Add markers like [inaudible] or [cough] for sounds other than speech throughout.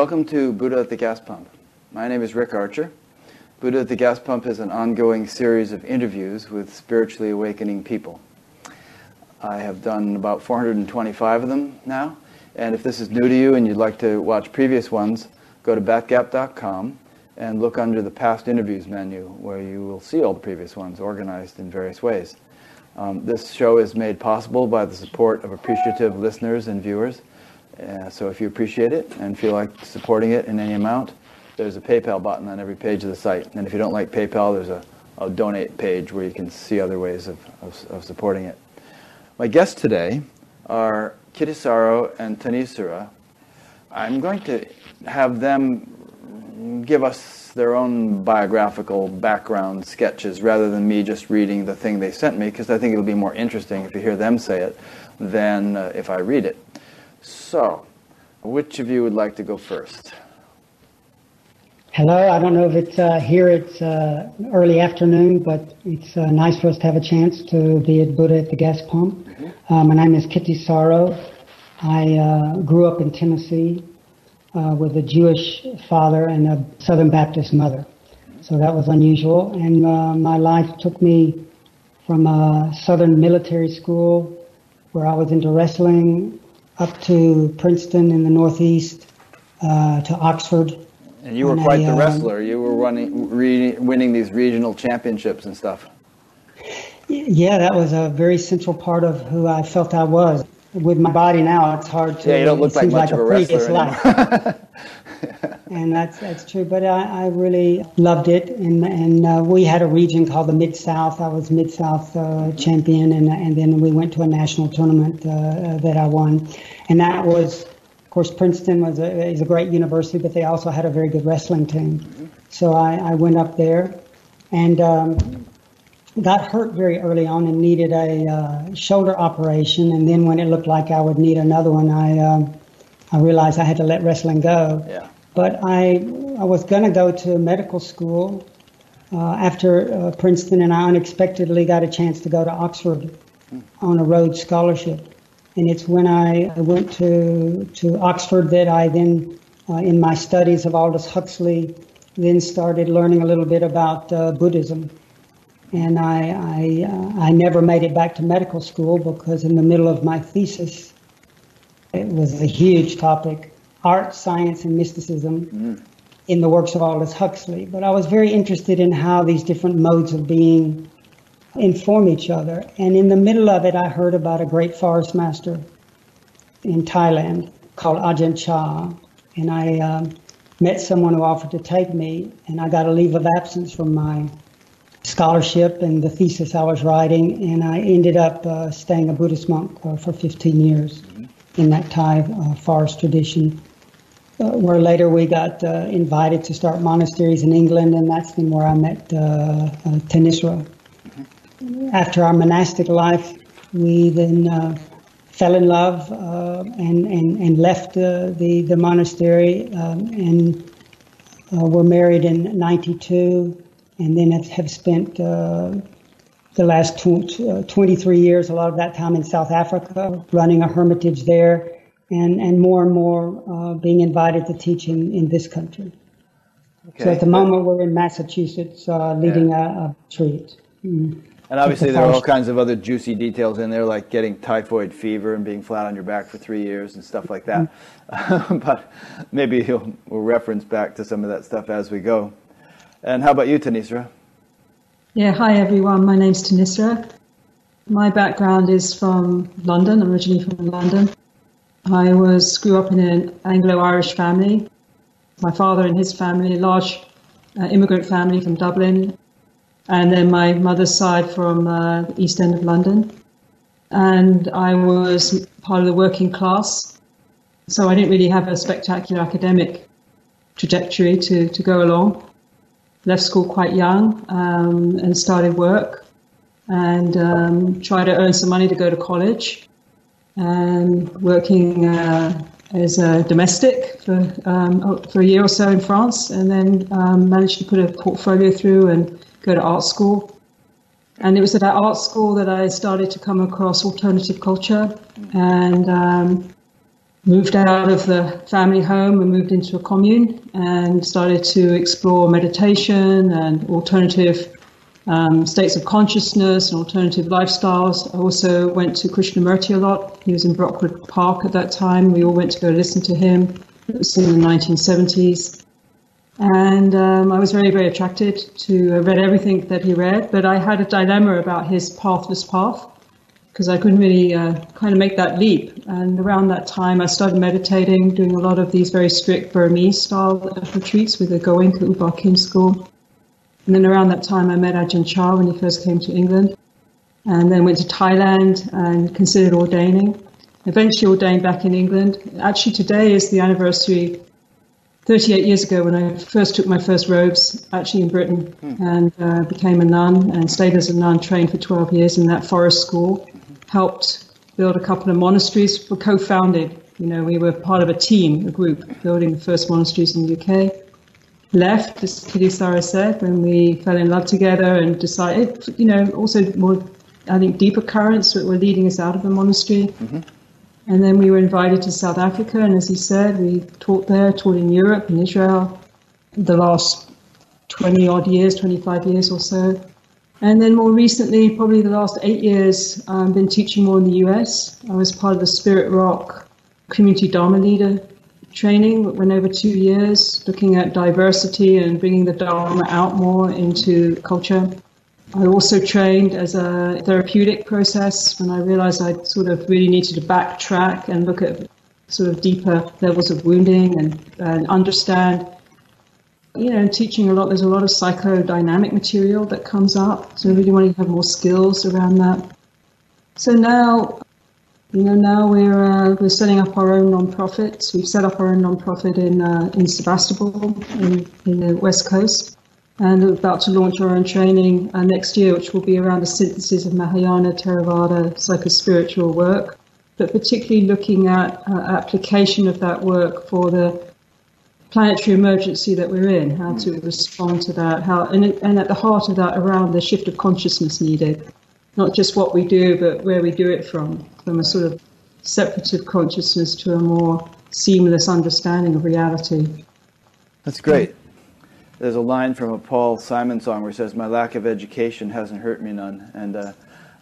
Welcome to Buddha at the Gas Pump. My name is Rick Archer. Buddha at the Gas Pump is an ongoing series of interviews with spiritually awakening people. I have done about 425 of them now, and if this is new to you and you'd like to watch previous ones, go to batgap.com and look under the past interviews menu where you will see all the previous ones organized in various ways. Um, this show is made possible by the support of appreciative listeners and viewers uh, so if you appreciate it and feel like supporting it in any amount, there's a PayPal button on every page of the site. And if you don't like PayPal, there's a, a donate page where you can see other ways of, of, of supporting it. My guests today are Kittisaro and Thanissara. I'm going to have them give us their own biographical background sketches rather than me just reading the thing they sent me because I think it'll be more interesting if you hear them say it than uh, if I read it. So, which of you would like to go first? Hello, I don't know if it's uh, here, it's uh, early afternoon, but it's uh, nice for us to have a chance to be at Buddha at the gas pump. Uh, my name is Kittisaro. I uh, grew up in Tennessee uh, with a Jewish father and a Southern Baptist mother. So that was unusual. And my life took me from a Southern military school where I was into wrestling, up to Princeton in the Northeast, uh, to Oxford. And you were and quite I, the um, wrestler. you were running, re- winning these regional championships and stuff. Yeah, that was a very central part of who I felt I was. With my body now, it's hard to. Yeah, you don't look like much like of a, a wrestler [laughs] and that's that's true. But I, I really loved it, and and uh, we had a region called the Mid South. I was Mid South uh, champion, and and then we went to a national tournament uh, that I won, and that was, of course, Princeton was a, is a great university, but they also had a very good wrestling team. So I, I went up there, and. Um, got hurt very early on and needed a uh, shoulder operation, and then when it looked like I would need another one, I I realized I had to let wrestling go. Yeah. But I, I was going to go to medical school uh, after uh, Princeton, and I unexpectedly got a chance to go to Oxford on a Rhodes Scholarship. And it's when I, I went to, to Oxford that I then, uh, in my studies of Aldous Huxley, then started learning a little bit about uh, Buddhism. And I, I, uh, I never made it back to medical school because in the middle of my thesis, it was a huge topic art, science, and mysticism mm. in the works of Aldous Huxley. But I was very interested in how these different modes of being inform each other. And in the middle of it, I heard about a great forest master in Thailand called Ajahn Chah. And I um, met someone who offered to take me, and I got a leave of absence from my scholarship and the thesis I was writing, and I ended up uh, staying a Buddhist monk uh, for 15 years in that Thai uh, forest tradition. Uh, where later we got uh, invited to start monasteries in England, and that's then where I met uh, Thanissara. Mm-hmm. After our monastic life, we then fell in love uh, and, and, and left uh, the, the monastery um, and uh, were married in 92 and then have, have spent the last tw- 23 years, a lot of that time in South Africa, running a hermitage there and, and more and more uh, being invited to teach in, in this country. Okay. So at the moment, we're in Massachusetts uh, leading yeah. a, a, retreat. Mm. And obviously, there are all kinds of other juicy details in there, like getting typhoid fever and being flat on your back for three years and stuff like that. Mm. [laughs] but maybe we'll reference back to some of that stuff as we go. And how about you, Thanissara? Yeah, hi everyone. My name's Thanissara. My background is from London. I'm originally from London. I was grew up in an Anglo-Irish family. My father and his family, a large uh, immigrant family from Dublin, and then my mother's side from uh, the East End of London. And I was part of the working class, so I didn't really have a spectacular academic trajectory to, to go along. Left school quite young um, and started work and um, tried to earn some money to go to college and working uh, as a domestic for um, for a year or so in France, and then um, managed to put a portfolio through and go to art school. And it was at that art school that I started to come across alternative culture, and um, moved out of the family home and moved into a commune and started to explore meditation and alternative um, states of consciousness and alternative lifestyles. I also went to Krishnamurti a lot. He was in Brockwood Park at that time. We all went to go listen to him. It was in the 1970s. And um, I was very, very attracted to, I read everything that he read, but I had a dilemma about his pathless path because I couldn't really uh, kind of make that leap. And around that time, I started meditating, doing a lot of these very strict Burmese style retreats with the Goenka U Ba school. And then around that time, I met Ajahn Chah when he first came to England, and then went to Thailand and considered ordaining. Eventually ordained back in England. Actually, today is the anniversary 38 years ago when I first took my first robes, actually in Britain, hmm. and uh, became a nun and stayed as a nun, trained for 12 years in that forest school, helped build a couple of monasteries, were co-founded. You know, we were part of a team, a group, building the first monasteries in the UK. Left, as Kittisaro said, when we fell in love together and decided, you know, also more, I think, deeper currents that were leading us out of the monastery. Mm-hmm. And then we were invited to South Africa, and as he said, we taught there, taught in Europe and Israel the last 20 odd years, 25 years or so. And then more recently, probably the last eight years, I've um, been teaching more in the US. I was part of the Spirit Rock Community Dharma Leader training that went over two years, looking at diversity and bringing the Dharma out more into culture. I also trained as a therapeutic process when I realized I sort of really needed to backtrack and look at sort of deeper levels of wounding and, and understand. You know, teaching a lot, there's a lot of psychodynamic material that comes up. So I really want to have more skills around that. So now, you know, now we're uh, we're setting up our own non-profits. We've set up our own non-profit in uh, in Sebastopol in, in the west coast. And we're about to launch our own training uh, next year, which will be around the synthesis of Mahayana Theravada psychospiritual work, but particularly looking at uh, application of that work for the planetary emergency that we're in, how to respond to that, how and, and at the heart of that, around the shift of consciousness needed, not just what we do, but where we do it from, from a sort of separative consciousness to a more seamless understanding of reality. That's great. There's a line from a Paul Simon song where it says, My lack of education hasn't hurt me none. And uh,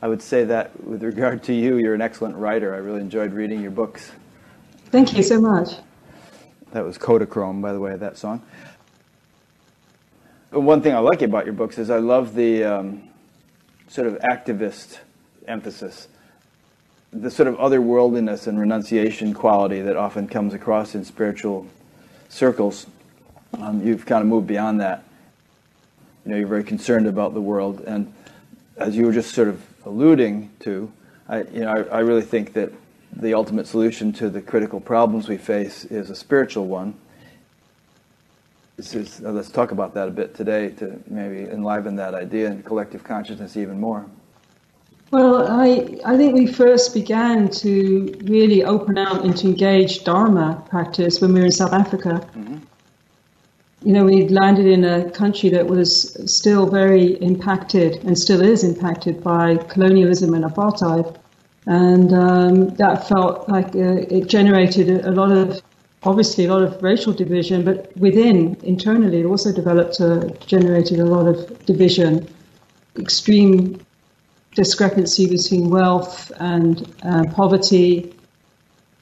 I would say that with regard to you, you're an excellent writer. I really enjoyed reading your books. Thank you so much. That was Kodachrome, by the way, that song. One thing I like about your books is I love the um, sort of activist emphasis, the sort of otherworldliness and renunciation quality that often comes across in spiritual circles. Um, you've kind of moved beyond that. You know, you're very concerned about the world, and as you were just sort of alluding to, I, you know, I, I really think that the ultimate solution to the critical problems we face is a spiritual one. Is, uh, let's talk about that a bit today to maybe enliven that idea and collective consciousness even more. Well, I, I think we first began to really open out and to engage Dharma practice when we were in South Africa. Mm-hmm you know, we landed in a country that was still very impacted and still is impacted by colonialism and apartheid. And um, that felt like uh, it generated a, a, lot of, obviously, a lot of racial division, but within, internally, it also developed, a, generated a lot of division, extreme discrepancy between wealth and uh, poverty,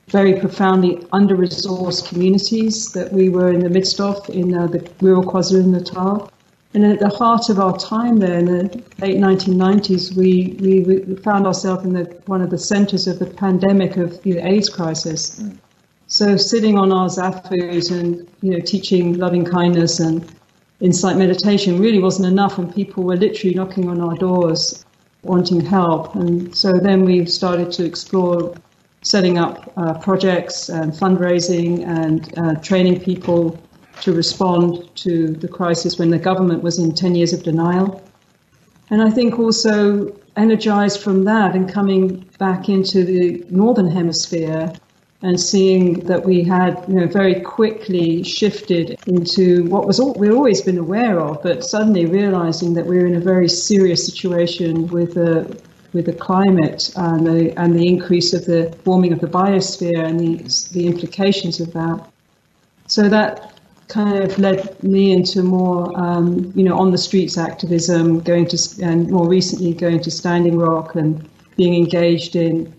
very profoundly under-resourced communities that we were in the midst of in uh, the rural KwaZulu-Natal. And at the heart of our time there in the late 1990s, we, we, we found ourselves in the, one of the centers of the pandemic of the AIDS crisis. Mm. So sitting on our zafus and you know teaching loving kindness and insight meditation really wasn't enough, and people were literally knocking on our doors wanting help. And so then we started to explore setting up uh, projects and fundraising and uh, training people to respond to the crisis when the government was in 10 years of denial. And I think also energized from that and coming back into the northern hemisphere and seeing that we had you know, very quickly shifted into what was all, we've always been aware of, but suddenly realizing that we we're in a very serious situation with the with the climate and the, and the increase of the warming of the biosphere and the, the implications of that. So that kind of led me into more, um, you know, on the streets activism, going to, and more recently going to Standing Rock and being engaged in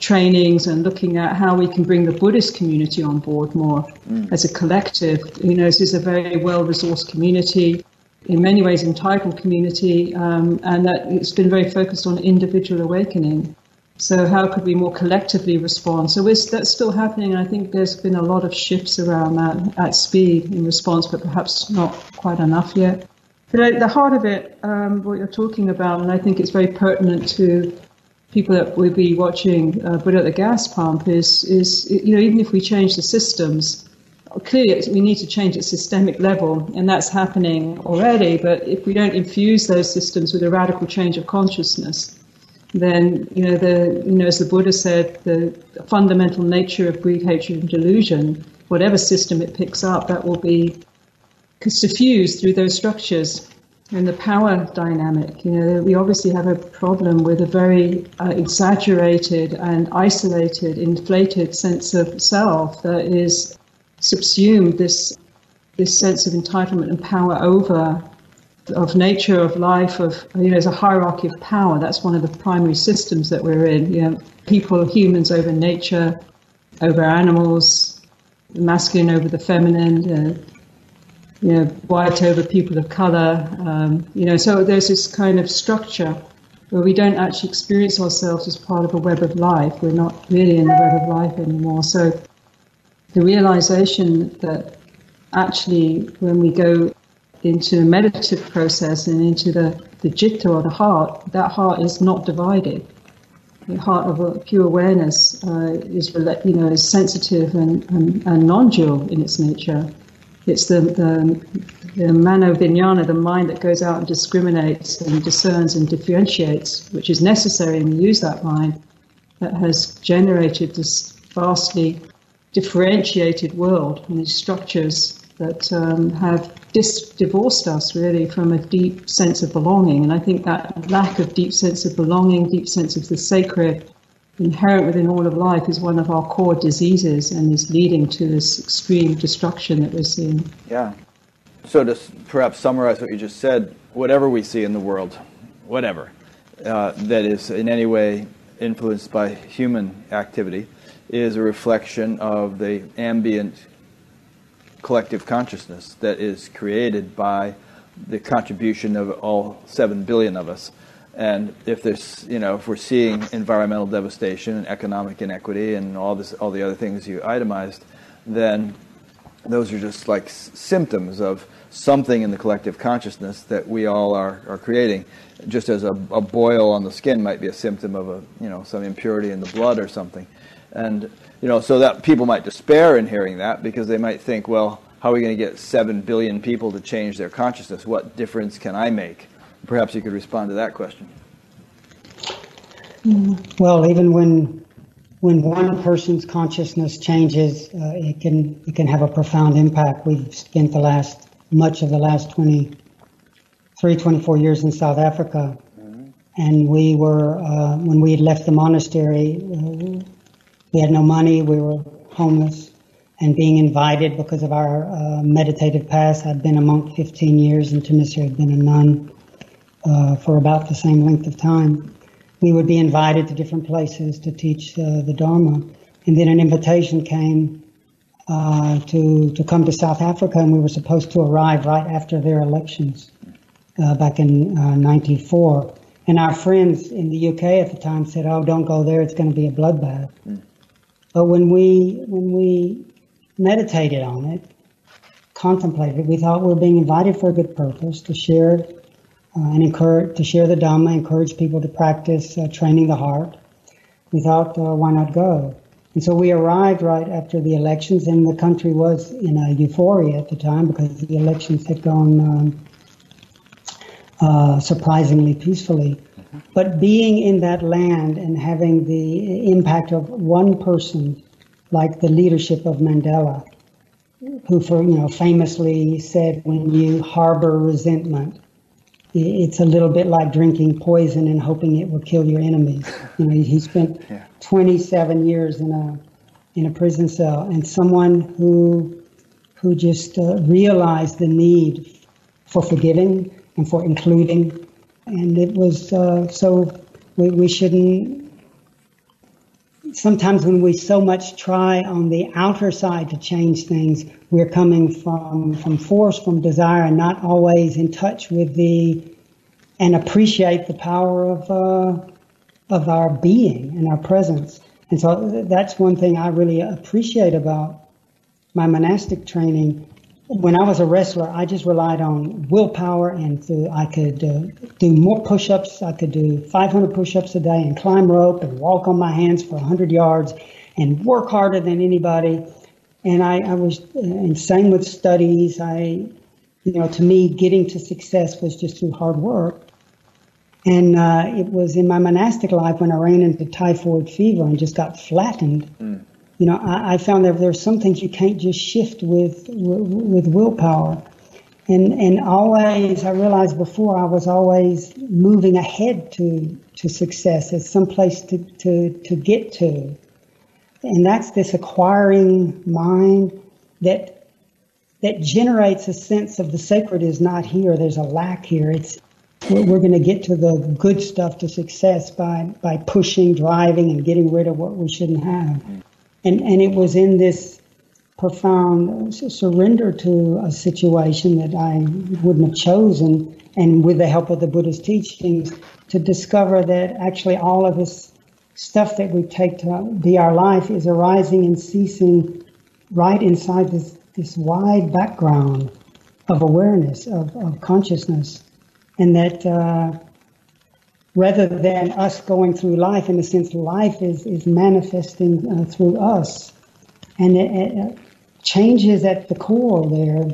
trainings and looking at how we can bring the Buddhist community on board more mm. as a collective. You know, this is a very well resourced community, in many ways entitled community, um, and that it's been very focused on individual awakening. So how could we more collectively respond? So that's still happening, and I think there's been a lot of shifts around that at speed in response, but perhaps not quite enough yet. But at the heart of it, um, what you're talking about, and I think it's very pertinent to people that will be watching uh, Buddha at the gas pump, is is you know even if we change the systems, clearly we need to change at systemic level, and that's happening already. But if we don't infuse those systems with a radical change of consciousness, then you know the you know as the Buddha said, the fundamental nature of greed, hatred, and delusion, whatever system it picks up, that will be suffused through those structures. And the power dynamic, you know, we obviously have a problem with a very uh, exaggerated and isolated, inflated sense of self that is subsumed this this sense of entitlement and power over of nature, of life, of you know, there's a hierarchy of power. That's one of the primary systems that we're in. You know, people, humans over nature, over animals, the masculine over the feminine. You know, white over people of color. Um, you know, so there's this kind of structure where we don't actually experience ourselves as part of a web of life. We're not really in the web of life anymore. So the realization that actually when we go into a meditative process and into the, the citta or the heart, that heart is not divided. The heart of pure awareness uh, is, you know, is sensitive and, and, and non-dual in its nature. It's the, the, the mano vijnana, the mind that goes out and discriminates and discerns and differentiates, which is necessary, and we use that mind, that has generated this vastly differentiated world and these structures that um, have dis- divorced us really from a deep sense of belonging. And I think that lack of deep sense of belonging, deep sense of the sacred, inherent within all of life, is one of our core diseases and is leading to this extreme destruction that we're seeing. Yeah. So to perhaps summarize what you just said, whatever we see in the world, whatever, uh, that is in any way influenced by human activity, is a reflection of the ambient collective consciousness that is created by the contribution of all seven billion of us. And if there's, you know, if we're seeing environmental devastation and economic inequity and all this, all the other things you itemized, then those are just like s- symptoms of something in the collective consciousness that we all are, are creating. Just as a, a boil on the skin might be a symptom of a, you know, some impurity in the blood or something. And you know, so that people might despair in hearing that because they might think, well, how are we going to get seven billion people to change their consciousness? What difference can I make? Perhaps you could respond to that question. Well, even when when one person's consciousness changes, uh, it can it can have a profound impact. We've spent the last much of the last 23, 24 years in South Africa, mm-hmm. and we were uh, when we had left the monastery. Uh, we had no money. We were homeless and being invited because of our uh, meditative past. I'd been a monk 15 years and Thanissara had been a nun uh, for about the same length of time. We would be invited to different places to teach uh, the Dharma. And then an invitation came uh, to, to come to South Africa and we were supposed to arrive right after their elections uh, back in 94. Uh, and our friends in the UK at the time said, oh, don't go there. It's going to be a bloodbath. But when we when we meditated on it, contemplated, we thought we were being invited for a good purpose to share uh, and encourage to share the Dhamma, encourage people to practice uh, training the heart. We thought, uh, why not go? And so we arrived right after the elections, and the country was in a euphoria at the time because the elections had gone um, uh, surprisingly peacefully. But being in that land and having the impact of one person, like the leadership of Mandela, who for you know famously said, "When you harbor resentment, it's a little bit like drinking poison and hoping it will kill your enemies. You know, he spent Yeah. 27 years in a in a prison cell, and someone who who just uh, realized the need for forgiving and for including, and it was uh, so we, we shouldn't. Sometimes when we so much try on the outer side to change things, we're coming from from force, from desire, and not always in touch with the and appreciate the power of uh, of our being and our presence. And so that's one thing I really appreciate about my monastic training. When I was a wrestler, I just relied on willpower, and so I could uh, do more push-ups. I could do 500 push-ups a day, and climb rope, and walk on my hands for 100 yards, and work harder than anybody. And I, I was, uh, and same with studies. I, you know, to me, getting to success was just through hard work. And uh, it was in my monastic life when I ran into typhoid fever and just got flattened. You know, I, I found that there's some things you can't just shift with with, with willpower. And and always, I realized before I was always moving ahead to to success as some place to to to get to. And that's this acquiring mind that that generates a sense of the sacred is not here. There's a lack here. It's we're, going to get to the good stuff to success by by pushing, driving, and getting rid of what we shouldn't have. And and it was in this profound surrender to a situation that I wouldn't have chosen, and with the help of the Buddha's teachings, to discover that actually all of this stuff that we take to be our life is arising and ceasing right inside this this wide background of awareness of, of consciousness. And that uh, rather than us going through life, in a sense, life is, is manifesting uh, through us. And it, it, changes at the core there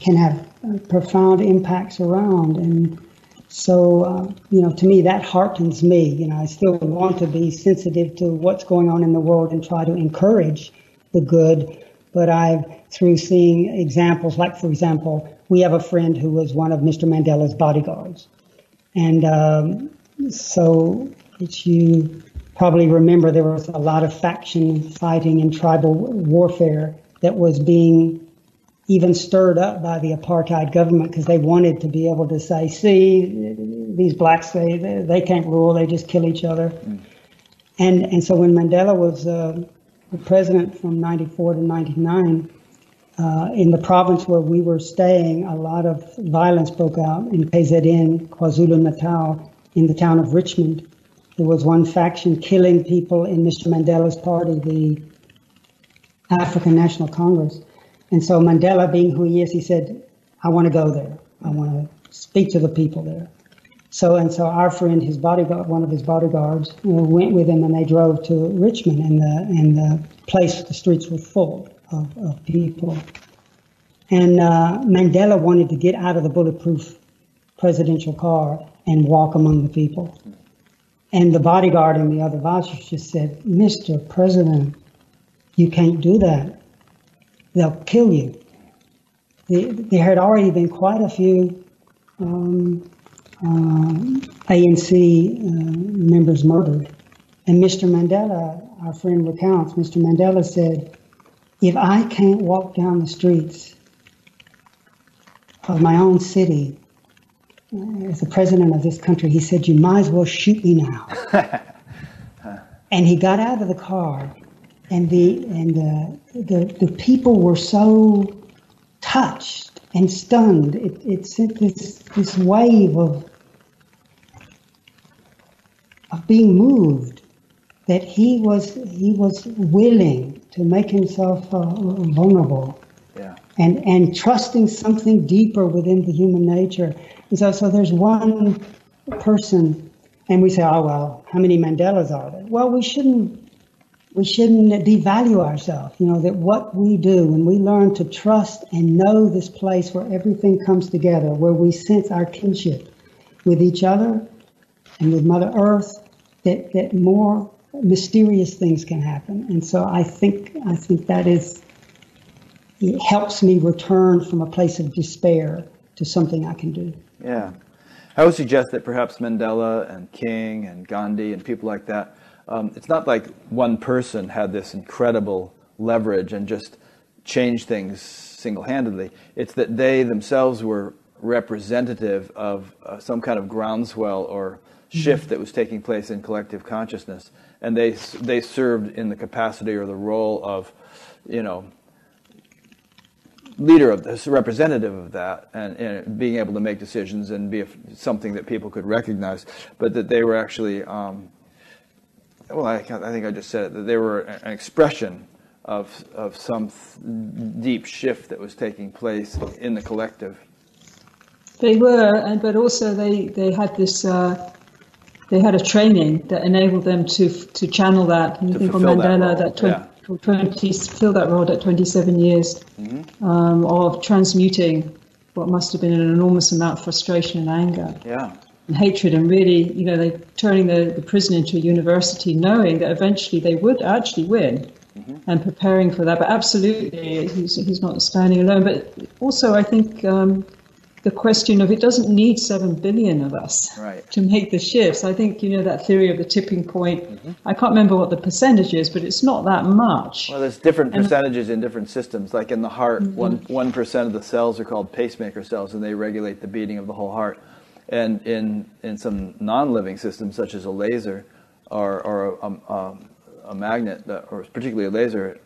can have uh, profound impacts around. And so, uh, you know, to me, that heartens me. You know, I still want to be sensitive to what's going on in the world and try to encourage the good. But I've, through seeing examples, like, for example, we have a friend who was one of Mr. Mandela's bodyguards. And um, so, as you probably remember, there was a lot of faction fighting and tribal warfare that was being even stirred up by the apartheid government because they wanted to be able to say, see, these blacks, they, they can't rule, they just kill each other. Mm. And, and so when Mandela was uh, the president from 94 to 99, uh, in the province where we were staying, a lot of violence broke out in KZN, KwaZulu Natal, in the town of Richmond. There was one faction killing people in Mr. Mandela's party, the African National Congress. And so Mandela, being who he is, he said, I want to go there. I want to speak to the people there. So, and so our friend, his bodyguard, one of his bodyguards, went with him and they drove to Richmond and the, and the place, the streets were full of, of people. And uh, Mandela wanted to get out of the bulletproof presidential car and walk among the people. And the bodyguard and the other vouchers just said, Mr. President, you can't do that. They'll kill you. There had already been quite a few um, uh, ANC uh, members murdered. And Mr. Mandela, our friend recounts, Mr. Mandela said, if I can't walk down the streets of my own city uh, as the president of this country, he said, You might as well shoot me now. [laughs] and he got out of the car, and the and the the, the people were so touched and stunned. It, it sent this this wave of of being moved that he was he was willing to make himself uh, vulnerable Yeah. and and trusting something deeper within the human nature. And so so there's one person, and we say, oh well, how many Mandelas are there? Well, we shouldn't we shouldn't devalue ourselves. You know that what we do when we learn to trust and know this place where everything comes together, where we sense our kinship with each other and with Mother Earth, that that more mysterious things can happen. And so I think I think that is it helps me return from a place of despair to something I can do. Yeah. I would suggest that perhaps Mandela and King and Gandhi and people like that, um, it's not like one person had this incredible leverage and just changed things single handedly. It's that they themselves were representative of uh, some kind of groundswell or shift mm-hmm. that was taking place in collective consciousness. And they, they served in the capacity or the role of, you know, leader of this, representative of that, and, and, being able to make decisions and be a, something that people could recognize, but that they were actually, um, well, I, I, think I just said it, that they were an expression of, of some deep shift that was taking place in the collective. They were, and but also they, they had this. Uh, they had a training that enabled them to to channel that. And you think of Mandela, that, that yeah. 20, fill that role at 27 years mm-hmm. um, of transmuting what must have been an enormous amount of frustration and anger. Yeah. And hatred, and really, you know, they turning the, the prison into a university, knowing that eventually they would actually win, mm-hmm. and preparing for that. But absolutely, he's, he's not standing alone. But also, I think um, the question of it doesn't need seven billion of us right. to make the shifts. I think you know that theory of the tipping point. Mm-hmm. I can't remember what the percentage is, but it's not that much. Well, there's different and percentages in different systems. Like in the heart, mm-hmm. one one percent of the cells are called pacemaker cells, and they regulate the beating of the whole heart. And in in some non-living systems, such as a laser or or a, a, a magnet, or particularly a laser,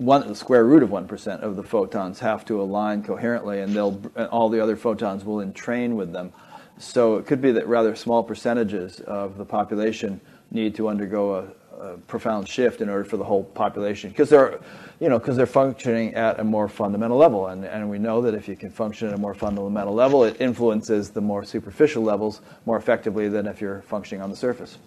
one the square root of 1% of the photons have to align coherently and they'll all the other photons will entrain with them. So it could be that rather small percentages of the population need to undergo a, a profound shift in order for the whole population because they're you know because they're functioning at a more fundamental level. And, and we know that if you can function at a more fundamental level it influences the more superficial levels more effectively than if you're functioning on the surface.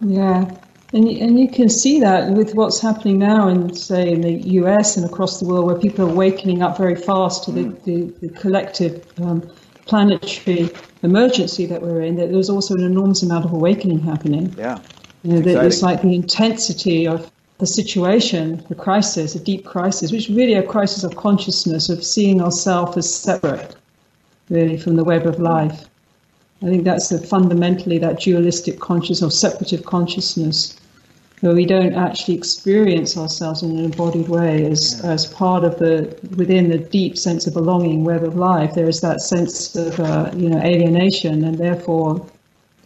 Yeah and, and you can see that with what's happening now in, say, in the US and across the world, where people are waking up very fast to the, mm. the, the, collective um, planetary emergency that we're in, that there's also an enormous amount of awakening happening. Yeah. You know, it's like the intensity of the situation, the crisis, a deep crisis, which is really a crisis of consciousness, of seeing ourselves as separate, really, from the web of life. I think that's the, fundamentally that dualistic consciousness or separative consciousness, where we don't actually experience ourselves in an embodied way as, as part of the within the deep sense of belonging web of life. There is that sense of uh, you know alienation, and therefore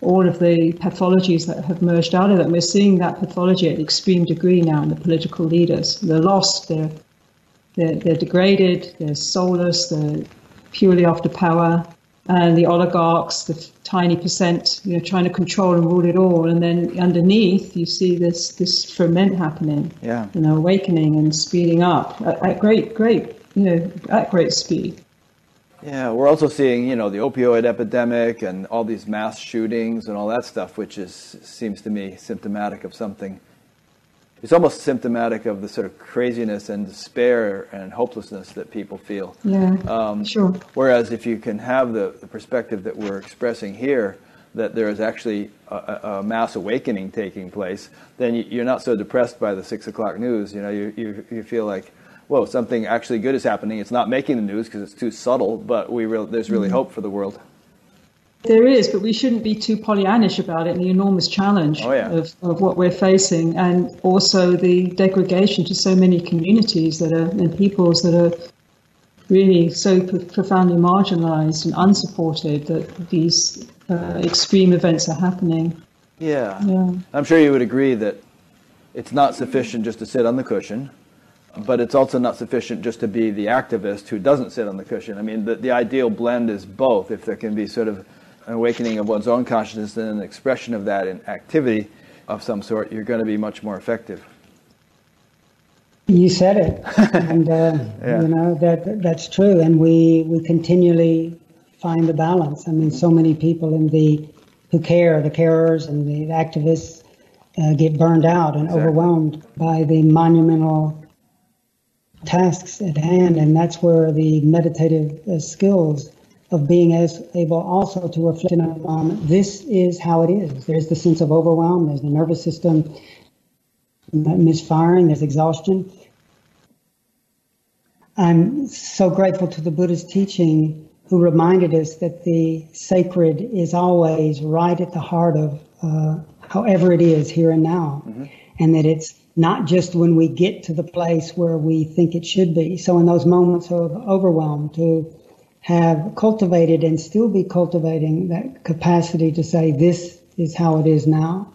all of the pathologies that have merged out of that. We're seeing that pathology at an extreme degree now in the political leaders. They're lost. They're they're, they're degraded. They're soulless. They're purely after power and the oligarchs, the tiny percent, you know, trying to control and rule it all. And then underneath, you see this this ferment happening, yeah. you know, awakening and speeding up at, at great, great, you know, at great speed. Yeah, we're also seeing, you know, the opioid epidemic and all these mass shootings and all that stuff, which is seems to me symptomatic of something it's almost symptomatic of the sort of craziness and despair and hopelessness that people feel. Yeah, um, sure. Whereas if you can have the, the, perspective that we're expressing here, that there is actually a, a mass awakening taking place, then you, are not so depressed by the six o'clock news. You know, you, you, you feel like, whoa, something actually good is happening. It's not making the news because it's too subtle, but we re- there's really mm-hmm. hope for the world. There is, but we shouldn't be too Pollyannish about it and the enormous challenge oh, yeah. of, of what we're facing and also the degradation to so many communities that are and peoples that are really so profoundly marginalized and unsupported that these uh, extreme events are happening. Yeah. yeah. I'm sure you would agree that it's not sufficient just to sit on the cushion, but it's also not sufficient just to be the activist who doesn't sit on the cushion. I mean, the, the ideal blend is both. If there can be sort of an awakening of one's own consciousness and an expression of that in activity of some sort, you're going to be much more effective. You said it, [laughs] and uh, yeah. you know that that's true. And we we continually find the balance. I mean, so many people in the who care, the carers and the activists, uh, get burned out and exactly. overwhelmed by the monumental tasks at hand, and that's where the meditative uh, skills of being as able also to reflect in a moment. This is how it is. There's the sense of overwhelm. There's the nervous system misfiring. There's exhaustion. I'm so grateful to the Buddha's teaching who reminded us that the sacred is always right at the heart of uh, however it is here and now, mm-hmm. and that it's not just when we get to the place where we think it should be. So in those moments of overwhelm, to have cultivated and still be cultivating that capacity to say, this is how it is now,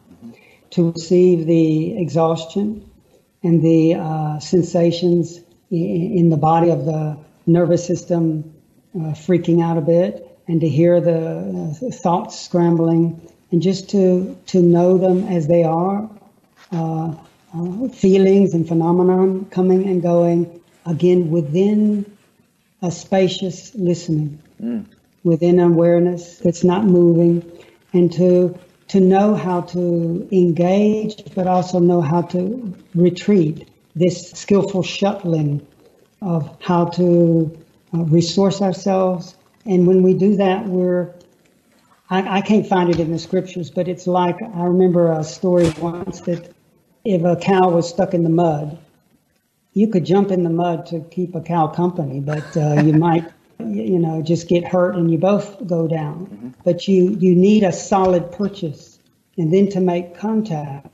to receive the exhaustion and the uh, sensations in the body of the nervous system uh, freaking out a bit, and to hear the uh, thoughts scrambling, and just to to know them as they are, uh, uh, feelings and phenomenon coming and going, again within a spacious listening, mm. within awareness that's not moving, and to to know how to engage, but also know how to retreat. This skillful shuttling of how to uh, resource ourselves. And when we do that, we're, I, I, can't find it in the scriptures, but it's like, I remember a story once that if a cow was stuck in the mud, you could jump in the mud to keep a cow company, but uh, you [laughs] might, you know, just get hurt and you both go down. Mm-hmm. But you, you need a solid purchase and then to make contact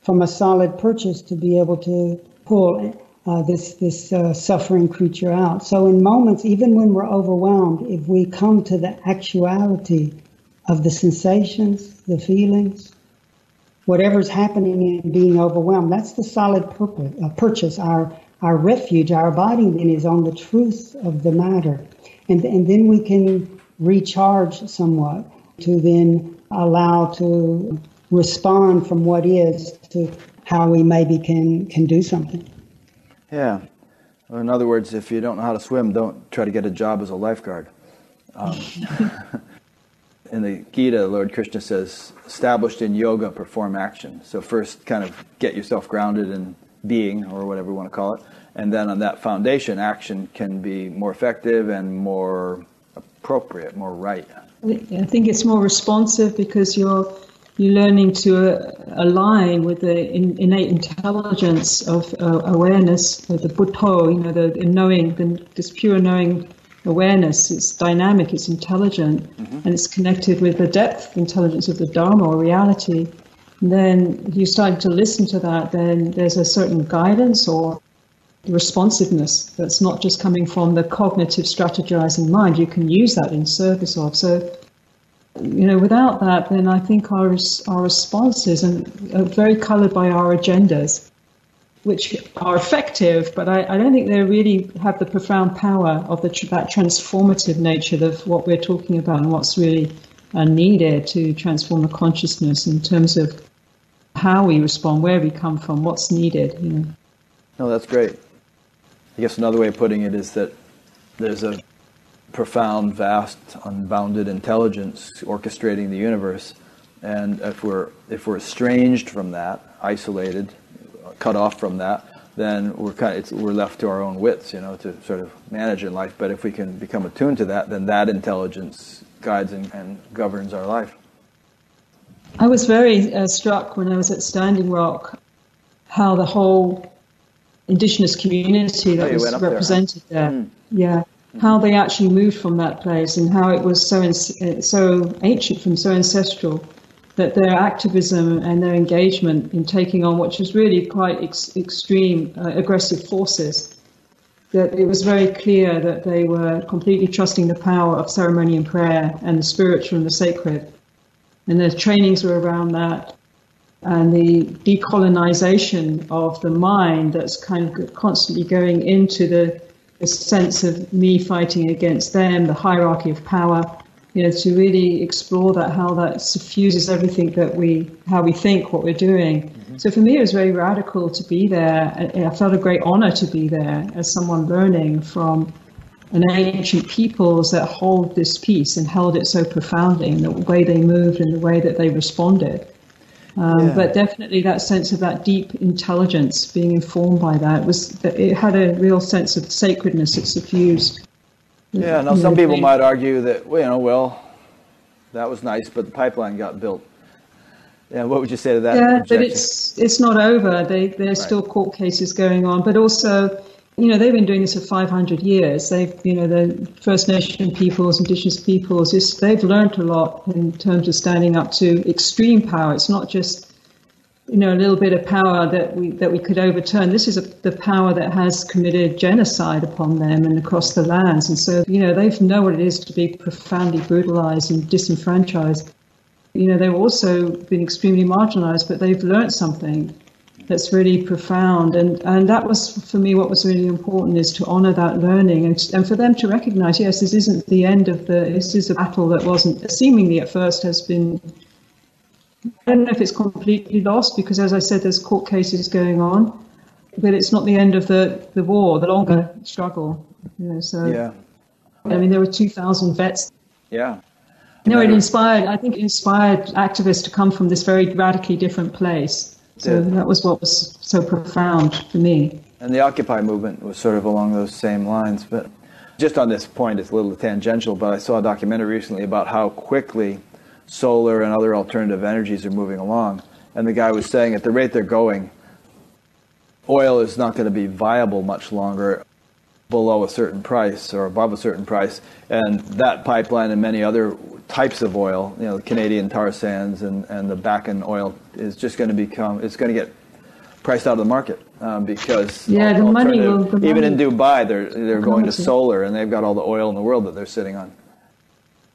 from a solid purchase to be able to pull uh, this this uh, suffering creature out. So in moments, even when we're overwhelmed, if we come to the actuality of the sensations, the feelings, whatever's happening in being overwhelmed, that's the solid purpose, uh, purchase. Our our refuge, our abiding then is on the truth of the matter, and and then we can recharge somewhat to then allow to respond from what is to how we maybe can can do something. Yeah. in other words, if you don't know how to swim, don't try to get a job as a lifeguard. Um, [laughs] in the Gita, Lord Krishna says, established in yoga, perform action. So first, kind of get yourself grounded in being, or whatever you want to call it, and then on that foundation, action can be more effective and more appropriate, more right. I think it's more responsive because you're you're learning to uh, align with the in, innate intelligence of uh, awareness, the Buddho, you know, the, the knowing, the, this pure knowing awareness. It's dynamic, it's intelligent, mm-hmm. and it's connected with the depth intelligence of the Dharma or reality. And then you start to listen to that, then there's a certain guidance or responsiveness that's not just coming from the cognitive strategizing mind. You can use that in service of. So you know, without that, then I think our our responses are very coloured by our agendas, which are effective, but I, I, don't think they really have the profound power of the, that transformative nature of what we're talking about and what's really uh, needed to transform the consciousness in terms of how we respond, where we come from, what's needed. You know. No, that's great. I guess another way of putting it is that there's a profound, vast, unbounded intelligence orchestrating the universe. And if we're, if we're estranged from that, isolated, cut off from that, then we're, kind of, we're left to our own wits, you know, to sort of manage in life. But if we can become attuned to that, then that intelligence guides and, and governs our life. I was very uh, struck when I was at Standing Rock how the whole indigenous community that oh, was represented there, there mm. yeah, how they actually moved from that place and how it was so so ancient from so ancestral that their activism and their engagement in taking on what was really quite ex- extreme uh, aggressive forces that it was very clear that they were completely trusting the power of ceremony and prayer and the spiritual and the sacred. And their trainings were around that. And the decolonization of the mind that's kind of constantly going into the this sense of me fighting against them, the hierarchy of power, you know, to really explore that, how that suffuses everything that we, how we think, what we're doing. Mm-hmm. So for me, it was very radical to be there. I, felt a great honor to be there as someone learning from an ancient peoples that hold this peace and held it so profoundly in the way they moved and the way that they responded. Um, yeah. But definitely that sense of that deep intelligence being informed by that was it had a real sense of sacredness. It suffused. Yeah. Now some people might argue that well, you know, well, that was nice, but the pipeline got built. Yeah. What would you say to that? Yeah, objection? but it's it's not over. They, there's right. still court cases going on, but also you know, they've been doing this for 500 years. They've, you know, the First Nation peoples, Indigenous peoples, they've learned a lot in terms of standing up to extreme power. It's not just, you know, a little bit of power that we that we could overturn. This is a, the power that has committed genocide upon them and across the lands. And so, you know, they know what it is to be profoundly brutalized and disenfranchised. You know, they've also been extremely marginalized, but they've learned something that's really profound. And, and that was, for me, what was really important is to honor that learning and, and for them to recognize, yes, this isn't the end of the, this is a battle that wasn't, seemingly at first has been, I don't know if it's completely lost because, as I said, there's court cases going on, but it's not the end of the, the war, the longer struggle. You know, so, yeah. I mean, there were 2,000 vets. Yeah. No, it inspired, I think it inspired activists to come from this very radically different place so that was what was so profound for me. And the Occupy movement was sort of along those same lines. But just on this point, it's a little tangential, but I saw a documentary recently about how quickly solar and other alternative energies are moving along. And the guy was saying at the rate they're going, oil is not going to be viable much longer below a certain price or above a certain price. And that pipeline and many other types of oil, you know, the Canadian tar sands and, and the Bakken oil is just going to become, it's going to get priced out of the market um, because yeah, the money the even money. in Dubai, they're, they're going to solar and they've got all the oil in the world that they're sitting on.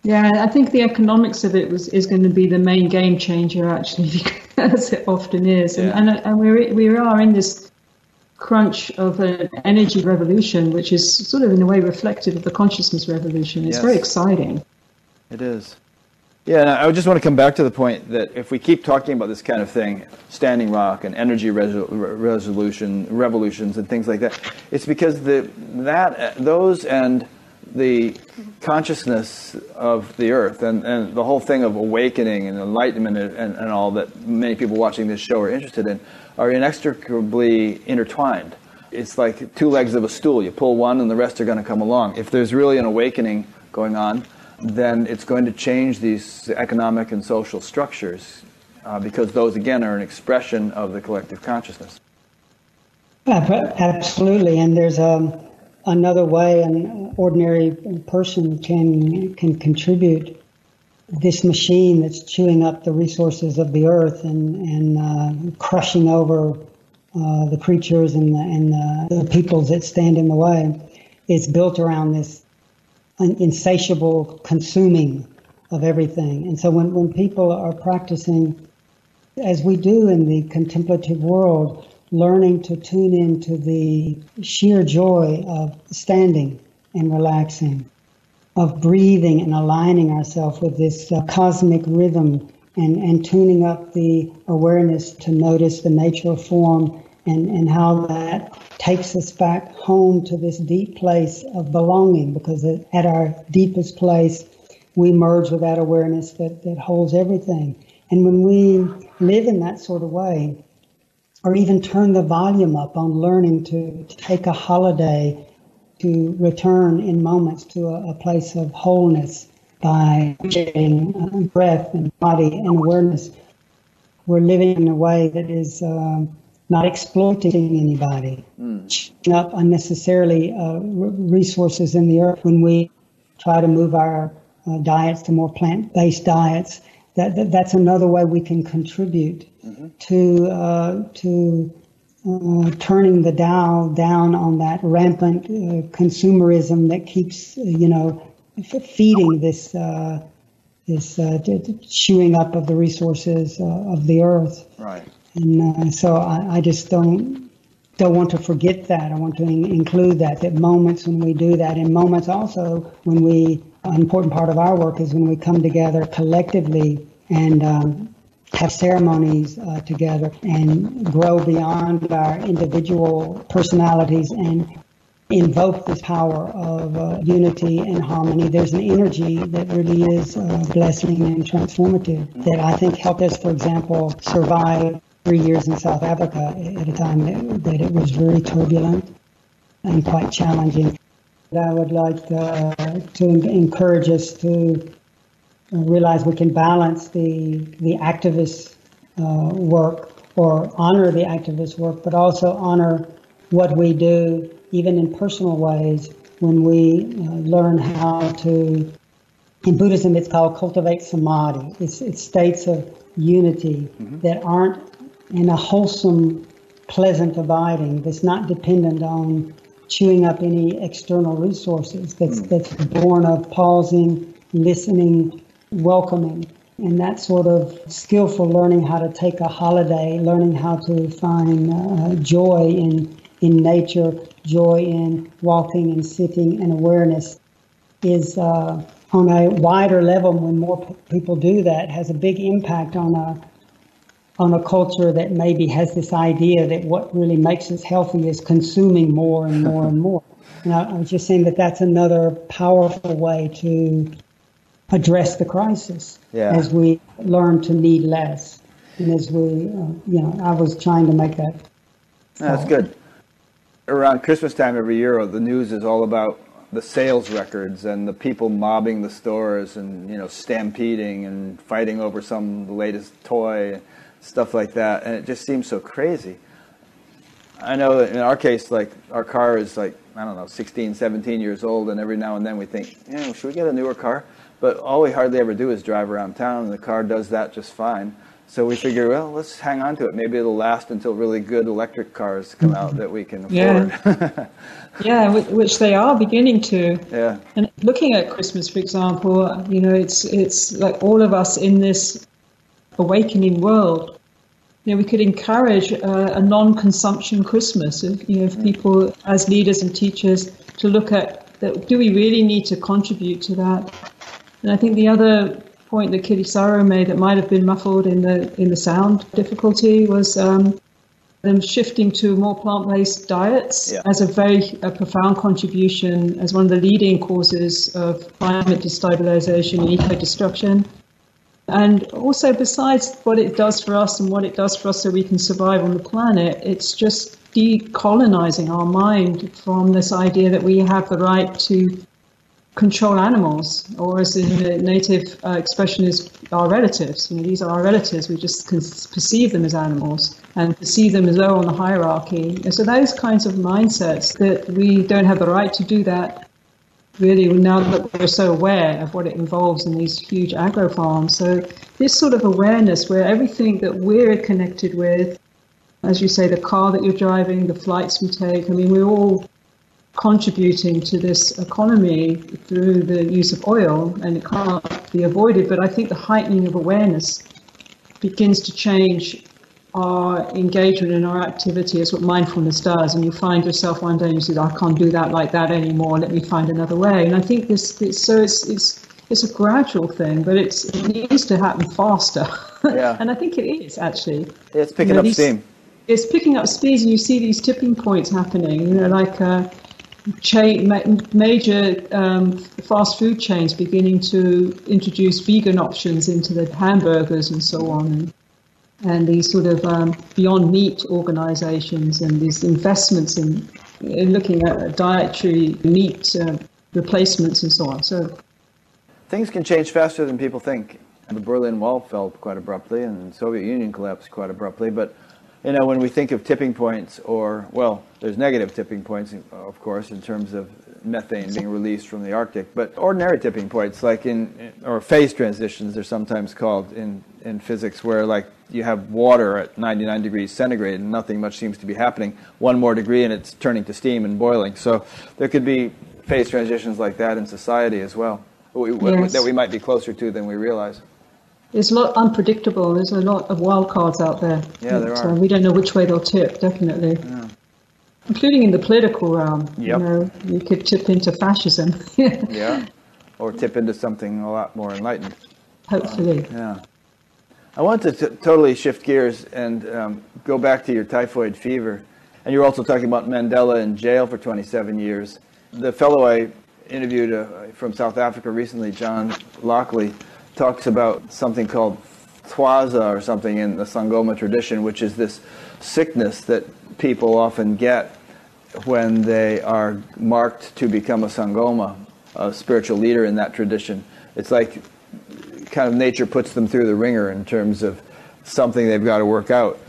Yeah, I think the economics of it was, is going to be the main game changer, actually, [laughs] as it often is. And, Yeah. and, and we're, we are in this crunch of an energy revolution, which is sort of in a way reflective of the consciousness revolution. It's Yes. very exciting. It is. Yeah, and I just want to come back to the point that if we keep talking about this kind of thing, Standing Rock and energy resol- resolution, revolutions, and things like that, it's because the that those and the consciousness of the earth and, and the whole thing of awakening and enlightenment and, and, and all that many people watching this show are interested in are inextricably intertwined. It's like two legs of a stool. You pull one and the rest are going to come along. If there's really an awakening going on, then it's going to change these economic and social structures uh, because those, again, are an expression of the collective consciousness. Absolutely, and there's um, another way an ordinary person can can contribute. This machine that's chewing up the resources of the earth and and uh, crushing over uh, the creatures and the, and the, the peoples that stand in the way is built around this insatiable consuming of everything. And so when, when people are practicing, as we do in the contemplative world, learning to tune into the sheer joy of standing and relaxing, of breathing and aligning ourselves with this uh, cosmic rhythm and, and tuning up the awareness to notice the nature of form and, and how that takes us back home to this deep place of belonging because at our deepest place we merge with that awareness that, that holds everything. And when we live in that sort of way, or even turn the volume up on learning to take a holiday, to return in moments to a, a place of wholeness by appreciating uh, breath and body and awareness, we're living in a way that is um, not exploiting anybody, chewing up unnecessarily uh, resources in the earth when we try to move our uh, diets to more plant-based diets. That, that that's another way we can contribute to uh, to uh, turning the dial down on that rampant uh, consumerism that keeps you know f- feeding this uh, this uh, d- chewing up of the resources uh, of the earth. Right. And uh, so I, I just don't don't want to forget that. I want to in- include that. That moments when we do that, and moments also when we an important part of our work is when we come together collectively and um, have ceremonies uh, together and grow beyond our individual personalities and invoke this power of uh, unity and harmony. There's an energy that really is uh, blessing and transformative that I think helped us, for example, survive three years in South Africa at a time that, that it was very turbulent and quite challenging. I would like uh, to encourage us to realize we can balance the the activist uh, work or honor the activist work, but also honor what we do even in personal ways, when we uh, learn how to, in Buddhism, it's called cultivate samadhi. It's, it's states of unity mm-hmm. that aren't in a wholesome, pleasant abiding that's not dependent on chewing up any external resources, that's, mm. that's born of pausing, listening, welcoming. And that sort of skillful learning how to take a holiday, learning how to find uh, joy in, in nature, joy in walking and sitting and awareness is uh, on a wider level when more people do that has a big impact on a on a culture that maybe has this idea that what really makes us healthy is consuming more and more and [laughs] more. And I, I was just saying that that's another powerful way to address the crisis yeah. as we learn to need less. And as we, uh, you know, I was trying to make that. That's good. Around Christmas time every year, the news is all about the sales records and the people mobbing the stores and you know stampeding and fighting over some latest toy and stuff like that, and it just seems so crazy. I know that in our case, like our car is like I don't know, 16, 17 years old, and every now and then we think, you know, should we get a newer car? But all we hardly ever do is drive around town, and the car does that just fine. So we figure, well, let's hang on to it. Maybe it'll last until really good electric cars come out mm-hmm. that we can afford. [laughs] Yeah, yeah which they are beginning to. Yeah. And looking at Christmas, for example, you know, it's it's like all of us in this awakening world. You know, we could encourage a, a non-consumption Christmas. If, you know, if mm. people, as leaders and teachers, to look at that, do we really need to contribute to that? And I think the other point that Kittisaro made that might have been muffled in the in the sound difficulty was um, them shifting to more plant-based diets yeah. as a very a profound contribution as one of the leading causes of climate destabilization and eco-destruction. And also, besides what it does for us and what it does for us so we can survive on the planet, it's just decolonizing our mind from this idea that we have the right to control animals, or as in the native uh, expression is our relatives. You know, these are our relatives. We just perceive them as animals and perceive them as low on the hierarchy. And so those kinds of mindsets that we don't have the right to do that really now that we're so aware of what it involves in these huge agro farms. So this sort of awareness where everything that we're connected with, as you say, the car that you're driving, the flights we take, I mean, we're all contributing to this economy through the use of oil and it can't be avoided. But I think the heightening of awareness begins to change our engagement and our activity is what mindfulness does. And you find yourself one day and you say, I can't do that like that anymore. Let me find another way. And I think this, so it's, it's, it's a gradual thing, but it's, it needs to happen faster. Yeah. [laughs] and I think it is actually. It's picking you know, up these, steam. It's picking up speed, and you see these tipping points happening. You know, like uh, chain, major um, fast food chains beginning to introduce vegan options into the hamburgers and so on. And, and these sort of um, beyond meat organizations and these investments in, in looking at dietary meat uh, replacements and so on. So things can change faster than people think. The Berlin Wall fell quite abruptly, and the Soviet Union collapsed quite abruptly. But you know, when we think of tipping points, or well, there's negative tipping points, of course, in terms of methane being released from the Arctic, but ordinary tipping points, like in, or phase transitions, they're sometimes called in, in physics, where like you have water at 99 degrees centigrade and nothing much seems to be happening. One more degree and it's turning to steam and boiling. So there could be phase transitions like that in society as well, yes. that we might be closer to than we realize. There's a lot unpredictable. There's a lot of wild cards out there. Yeah, there are. Uh, we don't know which way they'll tip, definitely. Yeah including in the political realm. Yep. You know, you could tip into fascism. [laughs] yeah, or tip into something a lot more enlightened. Hopefully. yeah. I want to t- totally shift gears and um, go back to your typhoid fever. And you're also talking about Mandela in jail for 27 years. The fellow I interviewed uh, from South Africa recently, John Lockley, talks about something called Thwasa or something in the Sangoma tradition, which is this sickness that people often get when they are marked to become a Sangoma, a spiritual leader in that tradition. It's like kind of nature puts them through the ringer in terms of something they've got to work out.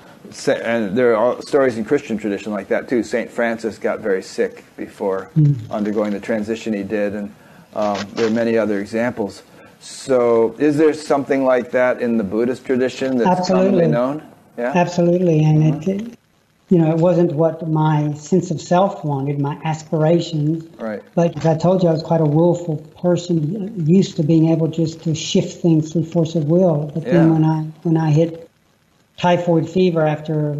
and there are stories in Christian tradition like that too. Saint Francis got very sick before undergoing the transition he did, and um, there are many other examples. So, is there something like that in the Buddhist tradition that's Absolutely. commonly known? Yeah. Absolutely, and it, you know, it wasn't what my sense of self wanted, my aspirations. Right. But as I told you, I was quite a willful person, used to being able just to shift things through force of will. But Yeah. then when I when I hit typhoid fever after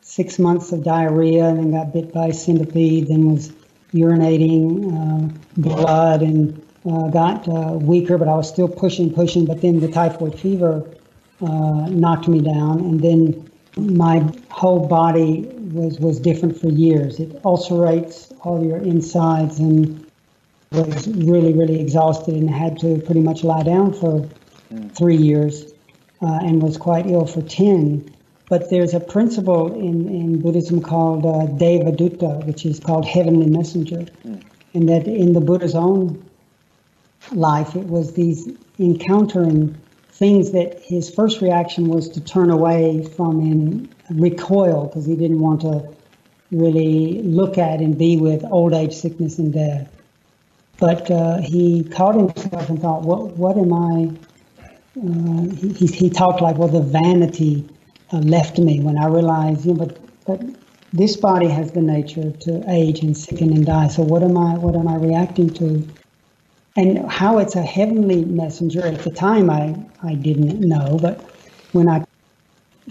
six months of diarrhea, and then got bit by a centipede, then was urinating uh, blood and uh, got uh, weaker, but I was still pushing, pushing. But then the typhoid fever uh, knocked me down, and then my whole body was was different for years. It ulcerates all your insides, and was really really exhausted, and had to pretty much lie down for three years, uh, and was quite ill for ten. But there's a principle in, in Buddhism called uh, Devadutta, which is called heavenly messenger, and that in the Buddha's own life, it was these encountering things that his first reaction was to turn away from and recoil because he didn't want to really look at and be with old age, sickness, and death. But uh, he caught himself and thought, "What? What am I?" Uh, he, he, talked like, "Well, the vanity uh, left me when I realized, you know, but but this body has the nature to age and sicken and die. So what am I? What am I reacting to?" And how it's a heavenly messenger at the time I, I didn't know but when i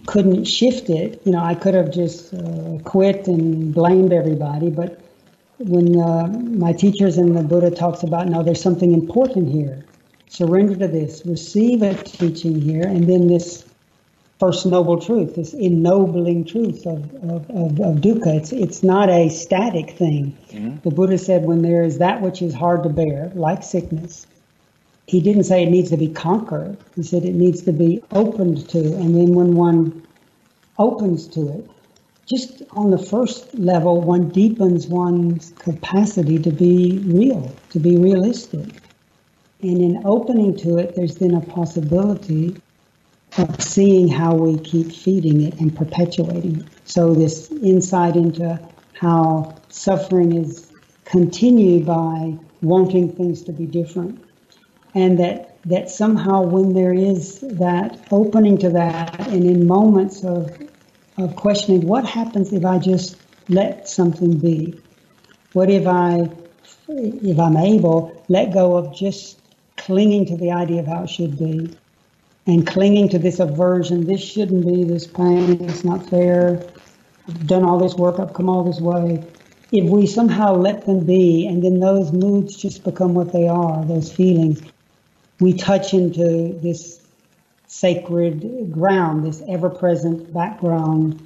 couldn't shift it you know i could have just uh, quit and blamed everybody but when uh, my teachers and the buddha talks about no there's something important here. Surrender to this. Receive a teaching here. And then this first noble truth this ennobling truth of, of, of, of dukkha. It's, it's not a static thing. Mm-hmm. The buddha said when there is that which is hard to bear like sickness he didn't say it needs to be conquered. He said it needs to be opened to. And then when one opens to it just on the first level one deepens one's capacity to be real to be realistic. And in opening to it there's then a possibility of seeing how we keep feeding it and perpetuating it. So this insight into how suffering is continued by wanting things to be different. And that, that somehow when there is that opening to that and in moments of, of questioning, what happens if I just let something be? What if I, if I'm able, let go of just clinging to the idea of how it should be? And clinging to this aversion. This shouldn't be this pain. It's not fair. I've done all this work. I've come all this way. If we somehow let them be, and then those moods just become what they are, those feelings, we touch into this sacred ground, this ever-present background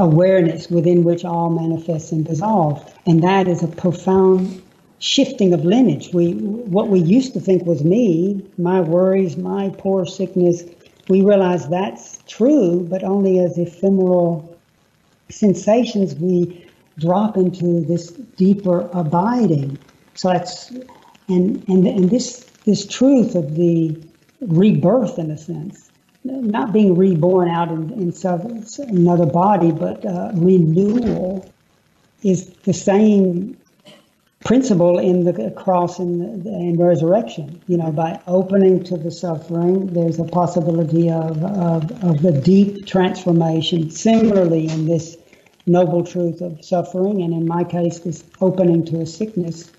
awareness within which all manifests and dissolve. And that is a profound shifting of lineage. We, what we used to think was me, my worries, my poor sickness, we realize that's true, but only as ephemeral sensations we drop into this deeper abiding. So that's, and, and, and this, this truth of the rebirth in a sense, not being reborn out in, in another body, but uh, renewal is the same principle in the cross and, and resurrection. You know, by opening to the suffering, there's a possibility of, of, of the deep transformation. Similarly, in this noble truth of suffering, and in my case, this opening to a sickness,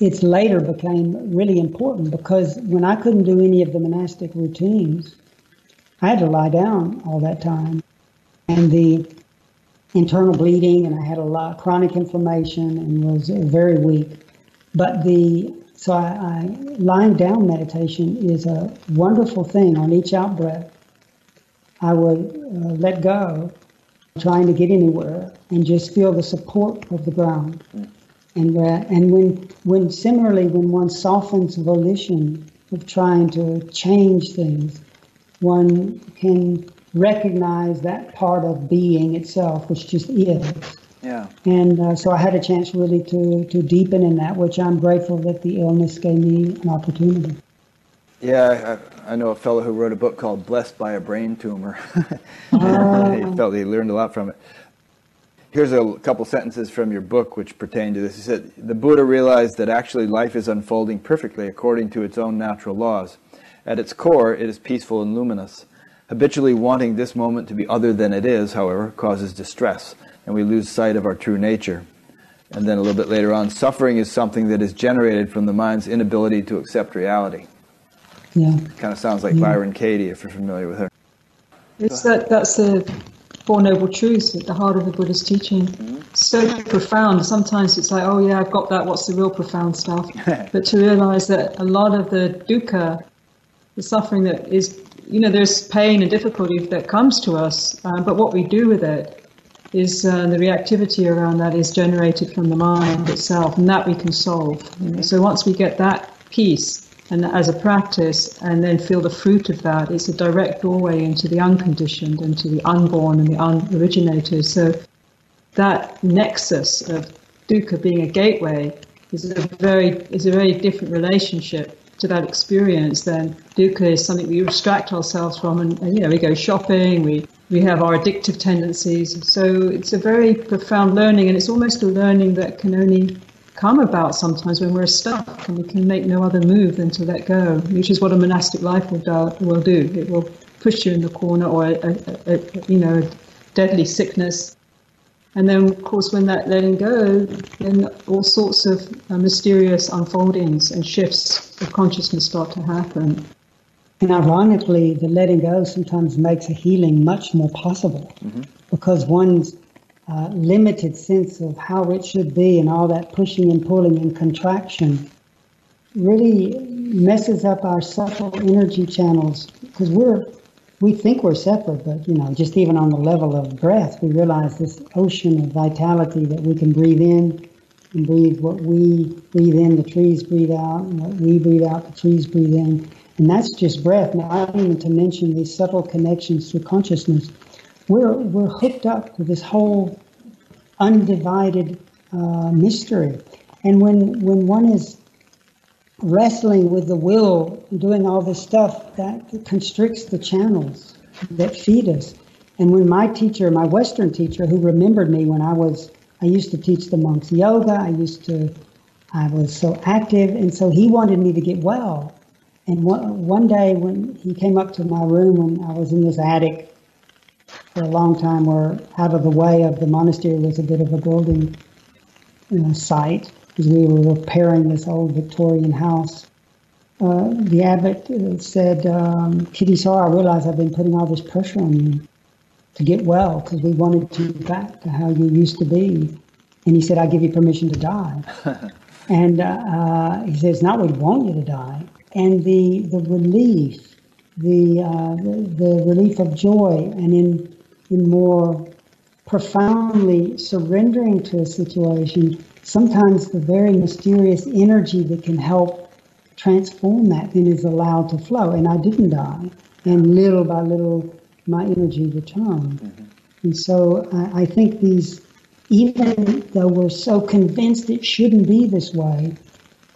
it's later became really important because when I couldn't do any of the monastic routines, I had to lie down all that time. And the internal bleeding and I had a lot of chronic inflammation and was very weak. But the so I, I lying down meditation is a wonderful thing. On each out breath, I would uh, let go, trying to get anywhere, and just feel the support of the ground. And uh, and when when similarly when one softens volition of trying to change things, one can recognize that part of being itself, which just is. Yeah. And uh, so I had a chance really to, to deepen in that, which I'm grateful that the illness gave me an opportunity. Yeah, I, I, know a fellow who wrote a book called Blessed by a Brain Tumor. [laughs] Oh. he felt he learned a lot from it. Here's a couple sentences from your book which pertain to this. He said, The Buddha realized that actually life is unfolding perfectly according to its own natural laws. At its core, it is peaceful and luminous. Habitually wanting this moment to be other than it is, however, causes distress, and we lose sight of our true nature. And then a little bit later on, suffering is something that is generated from the mind's inability to accept reality. Yeah. Kind of sounds like yeah. Byron Katie, if you're familiar with her. It's that, that's the Four Noble Truths at the heart of the Buddha's teaching. Mm-hmm. So profound. Sometimes it's like, oh yeah, I've got that. What's the real profound stuff? [laughs] but to realize that a lot of the dukkha, the suffering that is, you know, there's pain and difficulty that comes to us, uh, but what we do with it is uh, the reactivity around that is generated from the mind itself, and that we can solve. You know? So once we get that piece, and as a practice, and then feel the fruit of that. It's a direct doorway into the unconditioned, into the unborn and the unoriginated. So that nexus of dukkha being a gateway is a very is a very different relationship to that experience then dukkha is something we distract ourselves from, and, and you know we go shopping, we we have our addictive tendencies. So it's a very profound learning, and it's almost a learning that can only come about sometimes when we're stuck and we can make no other move than to let go, which is what a monastic life will do. Will do. It will push you in the corner or a, a, a, you know a deadly sickness. And then, of course, when that letting go, then all sorts of uh, mysterious unfoldings and shifts of consciousness start to happen. And ironically, the letting go sometimes makes a healing much more possible mm-hmm. because one's uh, limited sense of how it should be and all that pushing and pulling and contraction really messes up our subtle energy channels because we're we think we're separate, but you know, just even on the level of breath, we realize this ocean of vitality that we can breathe in and breathe what we breathe in, the trees breathe out, and what we breathe out, the trees breathe in. And that's just breath. Now, I don't even to mention these subtle connections through consciousness we're, we're hooked up to this whole undivided uh, mystery. And when, when one is wrestling with the will, doing all this stuff, that constricts the channels that feed us. And when my teacher, my Western teacher, who remembered me when I was, I used to teach the monks yoga, I used to, I was so active, and so he wanted me to get well. And one, day when he came up to my room when I was in this attic for a long time were out of the way of the monastery was a bit of a building you uh, know, site because we were repairing this old Victorian house. Uh, the abbot uh, said, um, Kittisaro, I realize I've been putting all this pressure on you to get well because we wanted you back to how you used to be. And he said, I give you permission to die. [laughs] and uh, uh, he says, not we want you to die. And the, the relief, the, uh, the, the relief of joy, and in in more profoundly surrendering to a situation, sometimes the very mysterious energy that can help transform that then is allowed to flow. And I didn't die. And little by little, my energy returned. Mm-hmm. And so I, I think these, even though we're so convinced it shouldn't be this way,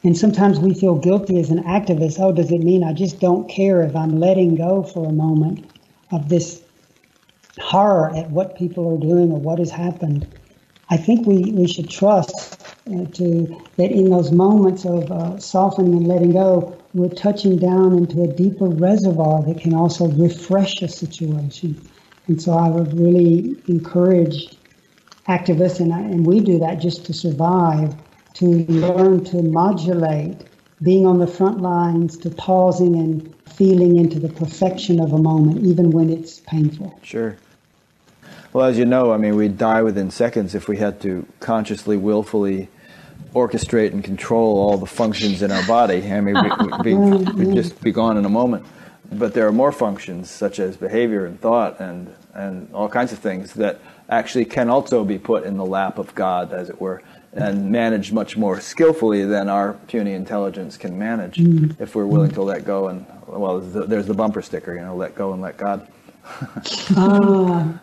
and sometimes we feel guilty as an activist. Oh, does it mean I just don't care if I'm letting go for a moment of this horror at what people are doing or what has happened, I think we, we should trust uh, to that in those moments of uh, softening and letting go, we're touching down into a deeper reservoir that can also refresh a situation. And so I would really encourage activists, and, I, and we do that just to survive, to learn to modulate being on the front lines, to pausing and feeling into the perfection of a moment, even when it's painful. Sure. Well, as you know, I mean, we'd die within seconds if we had to consciously, willfully orchestrate and control all the functions in our body. I mean, we, would we, just be gone in a moment. But there are more functions, such as behavior and thought and, and all kinds of things, that actually can also be put in the lap of God, as it were, and managed much more skillfully than our puny intelligence can manage mm. if we're willing to let go. And, well, there's the bumper sticker, you know, let go and let God. [laughs] ah,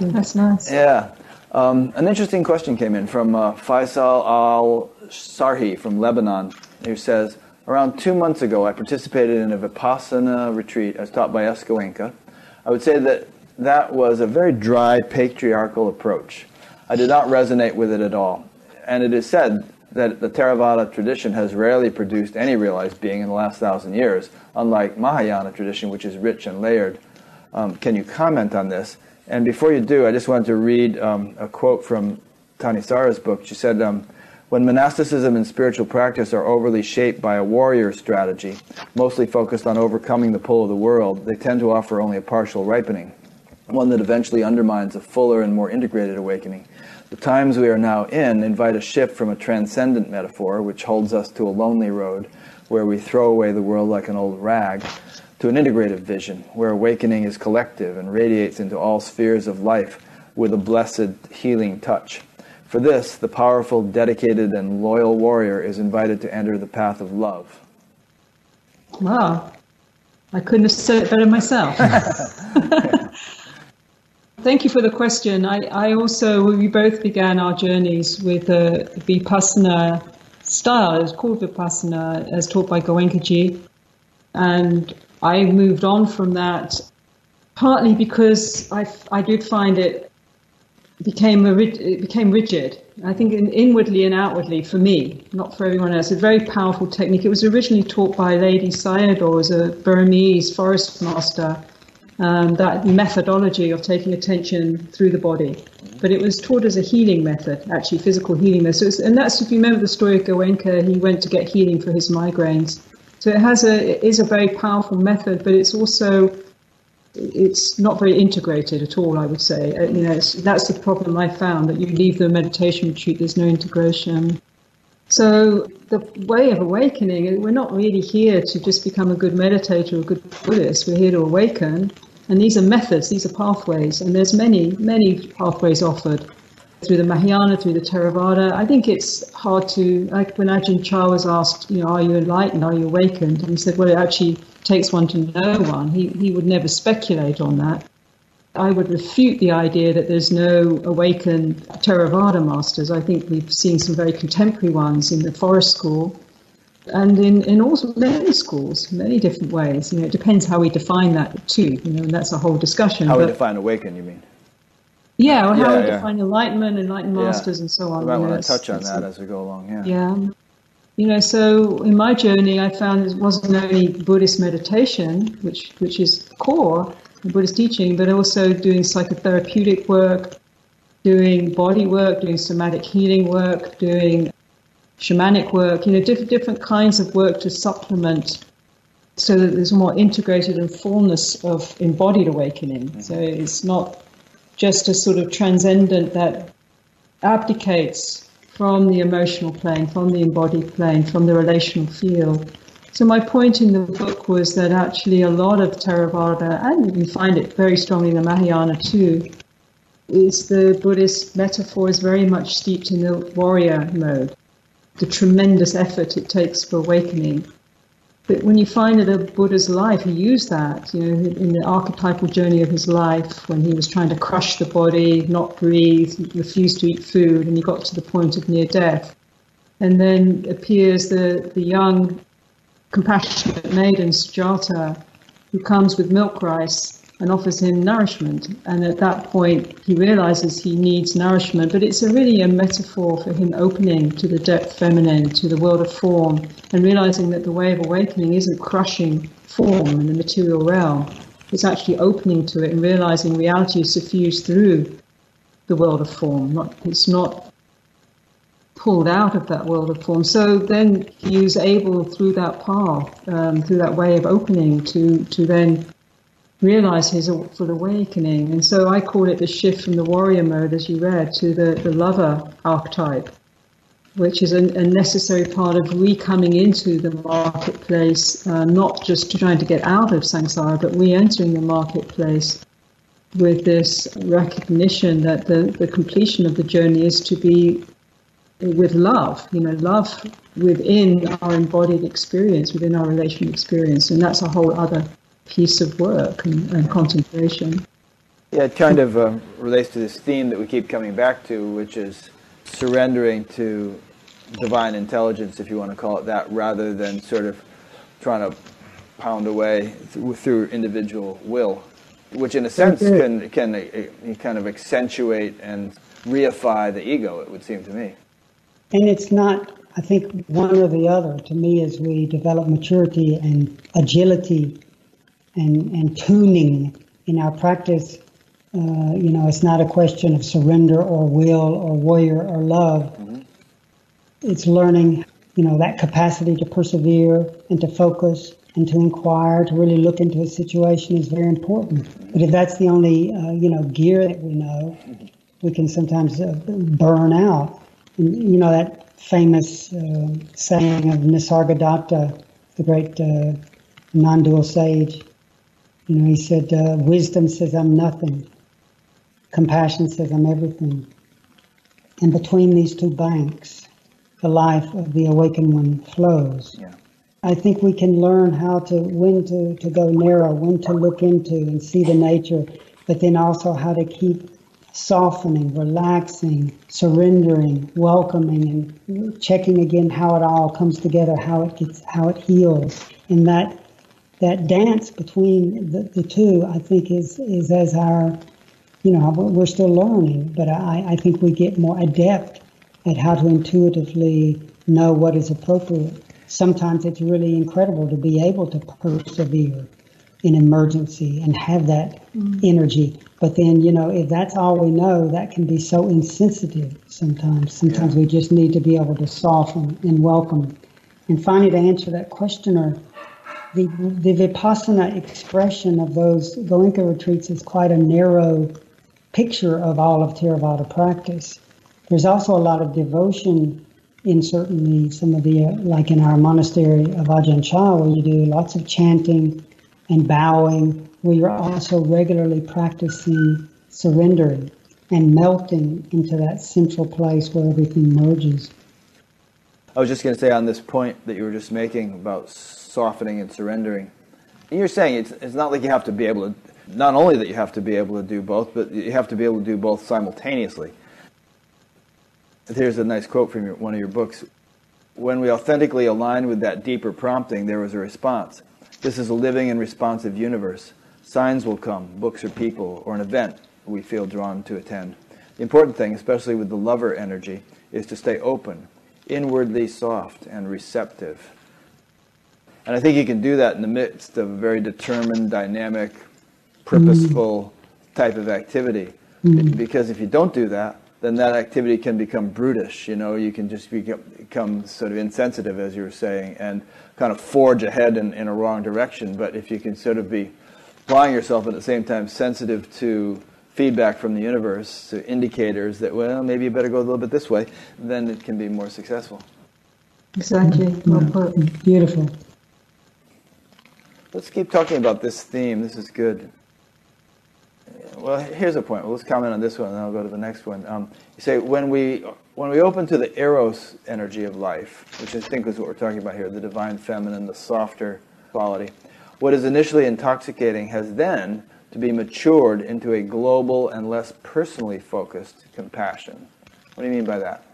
that's nice. Yeah. Um, an interesting question came in from uh, Faisal Al Sarhi from Lebanon, who says, Around two months ago, I participated in a Vipassana retreat as taught by S. I would say that that was a very dry, patriarchal approach. I did not resonate with it at all. And it is said that the Theravada tradition has rarely produced any realized being in the last thousand years, unlike Mahayana tradition, which is rich and layered. Um, can you comment on this? And before you do, I just wanted to read um, a quote from Thanissara's book. She said, um, when monasticism and spiritual practice are overly shaped by a warrior strategy, mostly focused on overcoming the pull of the world, they tend to offer only a partial ripening, one that eventually undermines a fuller and more integrated awakening. The times we are now in invite a shift from a transcendent metaphor, which holds us to a lonely road where we throw away the world like an old rag, to an integrative vision where awakening is collective and radiates into all spheres of life with a blessed healing touch. For this, the powerful, dedicated, and loyal warrior is invited to enter the path of love. Wow. I couldn't have said it better myself. [laughs] [laughs] Thank you for the question. I, I also, we both began our journeys with the Vipassana style. It's called Vipassana, as taught by Goenkaji. And I moved on from that partly because I, I did find it became a, it became rigid. I think in, inwardly and outwardly for me, not for everyone else. A very powerful technique. It was originally taught by Ledi Sayadaw as a Burmese forest master um, that methodology of taking attention through the body. But it was taught as a healing method, actually physical healing method. So and that's if you remember the story of Goenka, he went to get healing for his migraines. So it has a it is a very powerful method, but it's also it's not very integrated at all. I would say, uh, you know, that's the problem I found that you leave the meditation retreat, there's no integration. So the way of awakening, we're not really here to just become a good meditator or a good Buddhist. We're here to awaken. And these are methods, these are pathways, and there's many, many pathways offered through the Mahayana, through the Theravada. I think it's hard to, like when Ajahn Chah was asked, you know, are you enlightened, are you awakened? And he said, well, it actually takes one to know one. He, he would never speculate on that. I would refute the idea that there's no awakened Theravada masters. I think we've seen some very contemporary ones in the forest school and in, in also many schools, many different ways. You know, it depends how we define that too. You know, and that's a whole discussion. How but, we define awaken, you mean? Yeah, or how yeah, we yeah. define enlightenment, enlightened masters, yeah. and so on. We might want to touch on that as we go along. Yeah. Yeah. You know, so in my journey, I found it wasn't only Buddhist meditation, which which is core in Buddhist teaching, but also doing psychotherapeutic work, doing body work, doing somatic healing work, doing shamanic work, you know, different, different kinds of work to supplement so that there's more integrated and fullness of embodied awakening. Mm-hmm. So it's not just a sort of transcendent that abdicates from the emotional plane, from the embodied plane, from the relational field. So my point in the book was that actually a lot of Theravada, and you find it very strongly in the Mahayana too, is the Buddhist metaphor is very much steeped in the warrior mode the tremendous effort it takes for awakening. But when you find that a Buddha's life, he used that, you know, in the archetypal journey of his life, when he was trying to crush the body, not breathe, refuse to eat food, and he got to the point of near death. And then appears the, the young, compassionate maiden, Sujata, who comes with milk rice and offers him nourishment. And at that point, he realizes he needs nourishment, but it's a really a metaphor for him opening to the depth feminine, to the world of form, and realizing that the way of awakening isn't crushing form in the material realm. It's actually opening to it and realizing reality is suffused through the world of form. It's not pulled out of that world of form. So then he was able, through that path, um, through that way of opening, to to then realize his full awakening. And so I call it the shift from the warrior mode, as you read, to the, the lover archetype, which is a, a necessary part of re coming into the marketplace, uh, not just trying to get out of samsara, but re entering the marketplace with this recognition that the, the completion of the journey is to be with love, you know, love within our embodied experience, within our relational experience. And that's a whole other piece of work and, and contemplation. Yeah, it kind of uh, relates to this theme that we keep coming back to, which is surrendering to divine intelligence, if you want to call it that, rather than sort of trying to pound away through, through individual will, which in a sense can, can uh, kind of accentuate and reify the ego, it would seem to me. And it's not, I think, one or the other. To me, as we develop maturity and agility and, and tuning in our practice, uh, you know, it's not a question of surrender or will or warrior or love. Mm-hmm. It's learning, you know, that capacity to persevere and to focus and to inquire, to really look into a situation is very important. But if that's the only, uh, you know, gear that we know, we can sometimes uh, burn out. And, you know, that famous uh, saying of Nisargadatta, the great uh, non-dual sage, you know, he said, uh, wisdom says I'm nothing. Compassion says I'm everything. And between these two banks, the life of the awakened one flows. Yeah. I think we can learn how to when to, to go narrow, when to look into and see the nature, but then also how to keep softening, relaxing, surrendering, welcoming, and checking again how it all comes together, how it gets, how it heals. And that that dance between the, the two, I think, is is as our, you know, we're still learning, but I, I think we get more adept at how to intuitively know what is appropriate. Sometimes it's really incredible to be able to persevere in emergency and have that mm-hmm. energy. But then, you know, if that's all we know, that can be so insensitive sometimes. Sometimes yeah. we just need to be able to soften and welcome. And finally, to answer that questioner, the, the Vipassana expression of those Goenka retreats is quite a narrow picture of all of Theravada practice. There's also a lot of devotion in certainly some of the, uh, like in our monastery of Ajahn Chah, where you do lots of chanting and bowing, where you're also regularly practicing surrendering and melting into that central place where everything merges. I was just going to say on this point that you were just making about softening and surrendering. You're saying it's, it's not like you have to be able to, not only that you have to be able to do both, but you have to be able to do both simultaneously. Here's a nice quote from your, one of your books. When we authentically align with that deeper prompting, there was a response. This is a living and responsive universe. Signs will come, books or people, or an event we feel drawn to attend. The important thing, especially with the lover energy, is to stay open, inwardly soft and receptive. And I think you can do that in the midst of a very determined, dynamic, purposeful mm. type of activity. Mm. Because if you don't do that, then that activity can become brutish. You know, you can just become, become sort of insensitive, as you were saying, and kind of forge ahead in, in a wrong direction. But if you can sort of be applying yourself at the same time sensitive to feedback from the universe, to indicators that, well, maybe you better go a little bit this way, then it can be more successful. Exactly. Well Beautiful. Let's keep talking about this theme. This is good. Well, here's a point. Well, let's comment on this one, and then I'll go to the next one. Um, you say when we when we open to the eros energy of life, which I think is what we're talking about here, the divine feminine, the softer quality. What is initially intoxicating has then to be matured into a global and less personally focused compassion. What do you mean by that?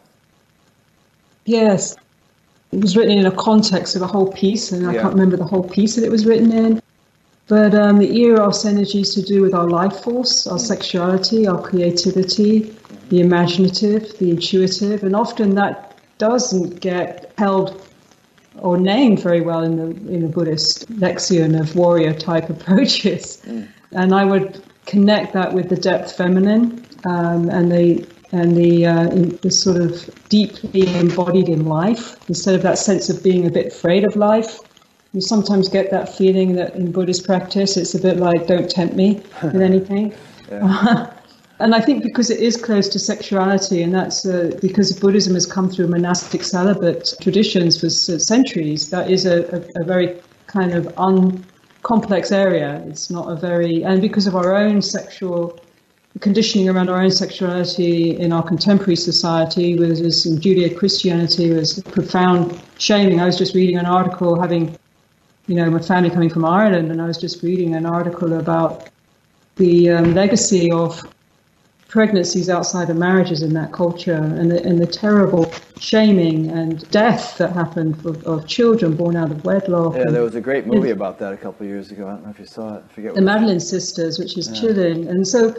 Yes, it was written in a context of a whole piece, and I yeah. can't remember the whole piece that it was written in. But um, the eros energy is to do with our life force, our sexuality, our creativity, the imaginative, the intuitive, and often that doesn't get held or named very well in the in the Buddhist lexicon of warrior type [laughs] approaches. Mm. And I would connect that with the depth feminine um, and the and the, uh, the sort of deeply embodied in life instead of that sense of being a bit afraid of life. You sometimes get that feeling that in Buddhist practice it's a bit like don't tempt me [laughs] with anything. [laughs] and I think because it is close to sexuality, and that's uh, because Buddhism has come through monastic celibate traditions for centuries, that is a, a, a very kind of uncomplex area. It's not a very, and because of our own sexual conditioning around our own sexuality in our contemporary society, with this in Judeo-Christianity, was profound shaming. I was just reading an article, having, you know, my family coming from Ireland, and I was just reading an article about the um, legacy of pregnancies outside of marriages in that culture and the, and the terrible shaming and death that happened of, of children born out of wedlock. Yeah, there was a great movie about that a couple of years ago. I don't know if you saw it. I forget the Magdalene Sisters, which is yeah. chilling. And so,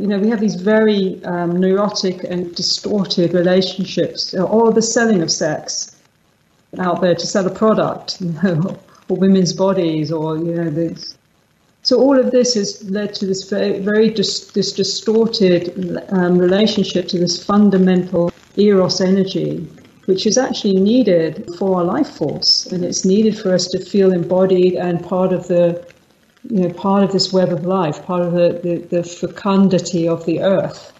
you know, we have these very um, neurotic and distorted relationships, or the selling of sex out there to sell a product, [laughs] you know, or women's bodies, or you know, this. So all of this has led to this very, very dis- this distorted um, relationship to this fundamental eros energy, which is actually needed for our life force, and it's needed for us to feel embodied and part of the, you know, part of this web of life, part of the, the, the fecundity of the earth.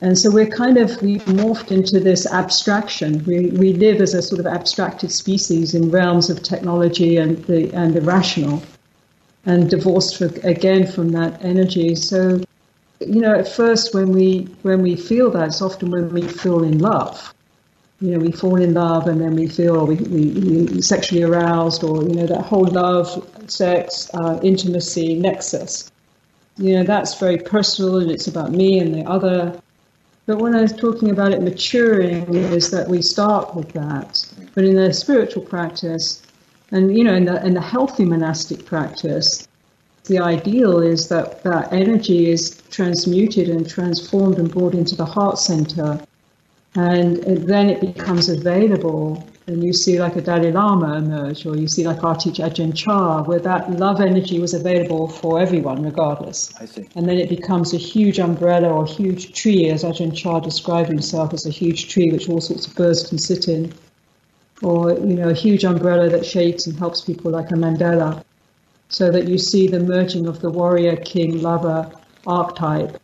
And so we're kind of we've morphed into this abstraction. We, we live as a sort of abstracted species in realms of technology and the and the rational and divorced for, again from that energy. So, you know, at first when we when we feel that, it's often when we feel in love. You know, we fall in love and then we feel we, we, we sexually aroused, or you know, that whole love, sex, uh, intimacy nexus. You know, that's very personal and it's about me and the other. But when I was talking about it maturing, is that we start with that. But in the spiritual practice, and you know, in the in the healthy monastic practice, the ideal is that that energy is transmuted and transformed and brought into the heart center, and then it becomes available. And you see like a Dalai Lama emerge, or you see like our teacher Ajahn Chah, where that love energy was available for everyone, regardless. I see. And then it becomes a huge umbrella or huge tree, as Ajahn Chah described himself as a huge tree which all sorts of birds can sit in or you know a huge umbrella that shades and helps people like a Mandela, so that you see the merging of the warrior, king, lover archetype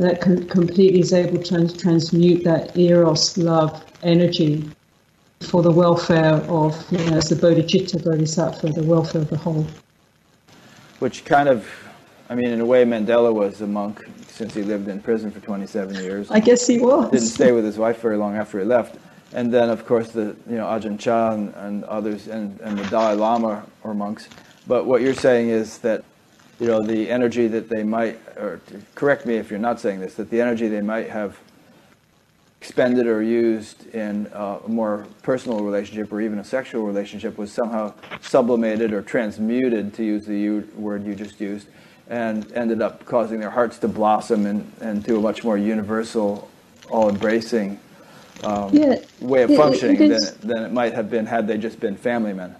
that com- completely is able to transmute that eros love energy for the welfare of, you know, as the bodhicitta bodhisattva, the welfare of the whole. Which kind of, I mean, in a way, Mandela was a monk since he lived in prison for 27 years. I guess he was. Didn't stay with his wife very long after he left and then of course the you know Ajahn Chah and, and others and, and the Dalai Lama or monks. But what you're saying is that you know the energy that they might, or correct me if you're not saying this, that the energy they might have expended or used in a more personal relationship or even a sexual relationship was somehow sublimated or transmuted, to use the word you just used, and ended up causing their hearts to blossom and, into a much more universal, all-embracing um, yeah, way of functioning than, than it might have been had they just been family men.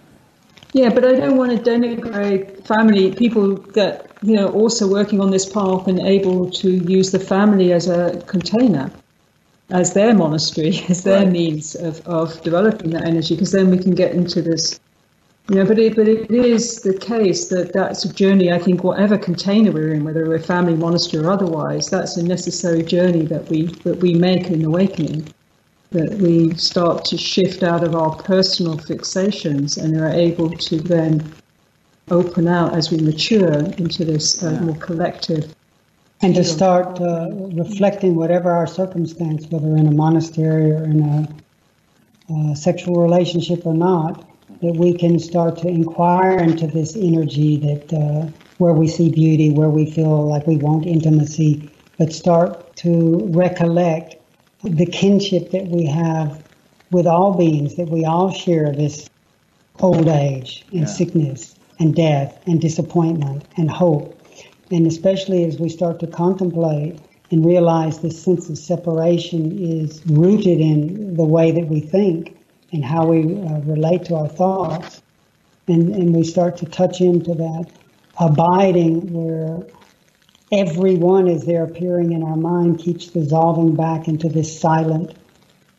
Yeah, but I don't want to denigrate family people that you know also working on this path and able to use the family as a container, as their monastery, [laughs] as their right. means of, of developing that energy. Because then we can get into this, you know. But it but it is the case that that's a journey. I think whatever container we're in, whether we're family, monastery, or otherwise, that's a necessary journey that we that we make in awakening that we start to shift out of our personal fixations and are able to then open out as we mature into this uh, more collective. And to start uh, reflecting whatever our circumstance, whether in a monastery or in a, a sexual relationship or not, that we can start to inquire into this energy that uh, where we see beauty, where we feel like we want intimacy, but start to recollect the kinship that we have with all beings, that we all share this old age and yeah. sickness and death and disappointment and hope. And especially as we start to contemplate and realize this sense of separation is rooted in the way that we think and how we uh, relate to our thoughts. And, and we start to touch into that abiding where everyone as they're appearing in our mind keeps dissolving back into this silent,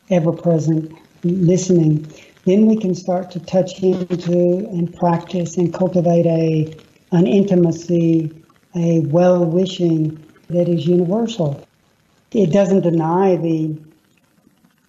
ever present listening, then we can start to touch into and practice and cultivate a an intimacy, a well wishing that is universal. It doesn't deny the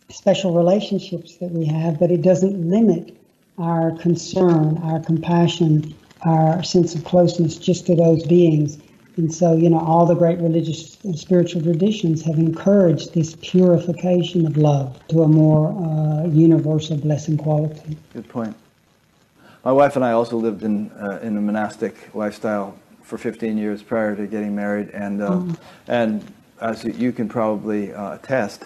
special relationships that we have, but it doesn't limit our concern, our compassion, our sense of closeness just to those beings. And so, you know, all the great religious and spiritual traditions have encouraged this purification of love to a more uh, universal blessing quality. Good point. My wife and I also lived in uh, in a monastic lifestyle for 15 years prior to getting married, and uh, oh. and as you can probably uh, attest,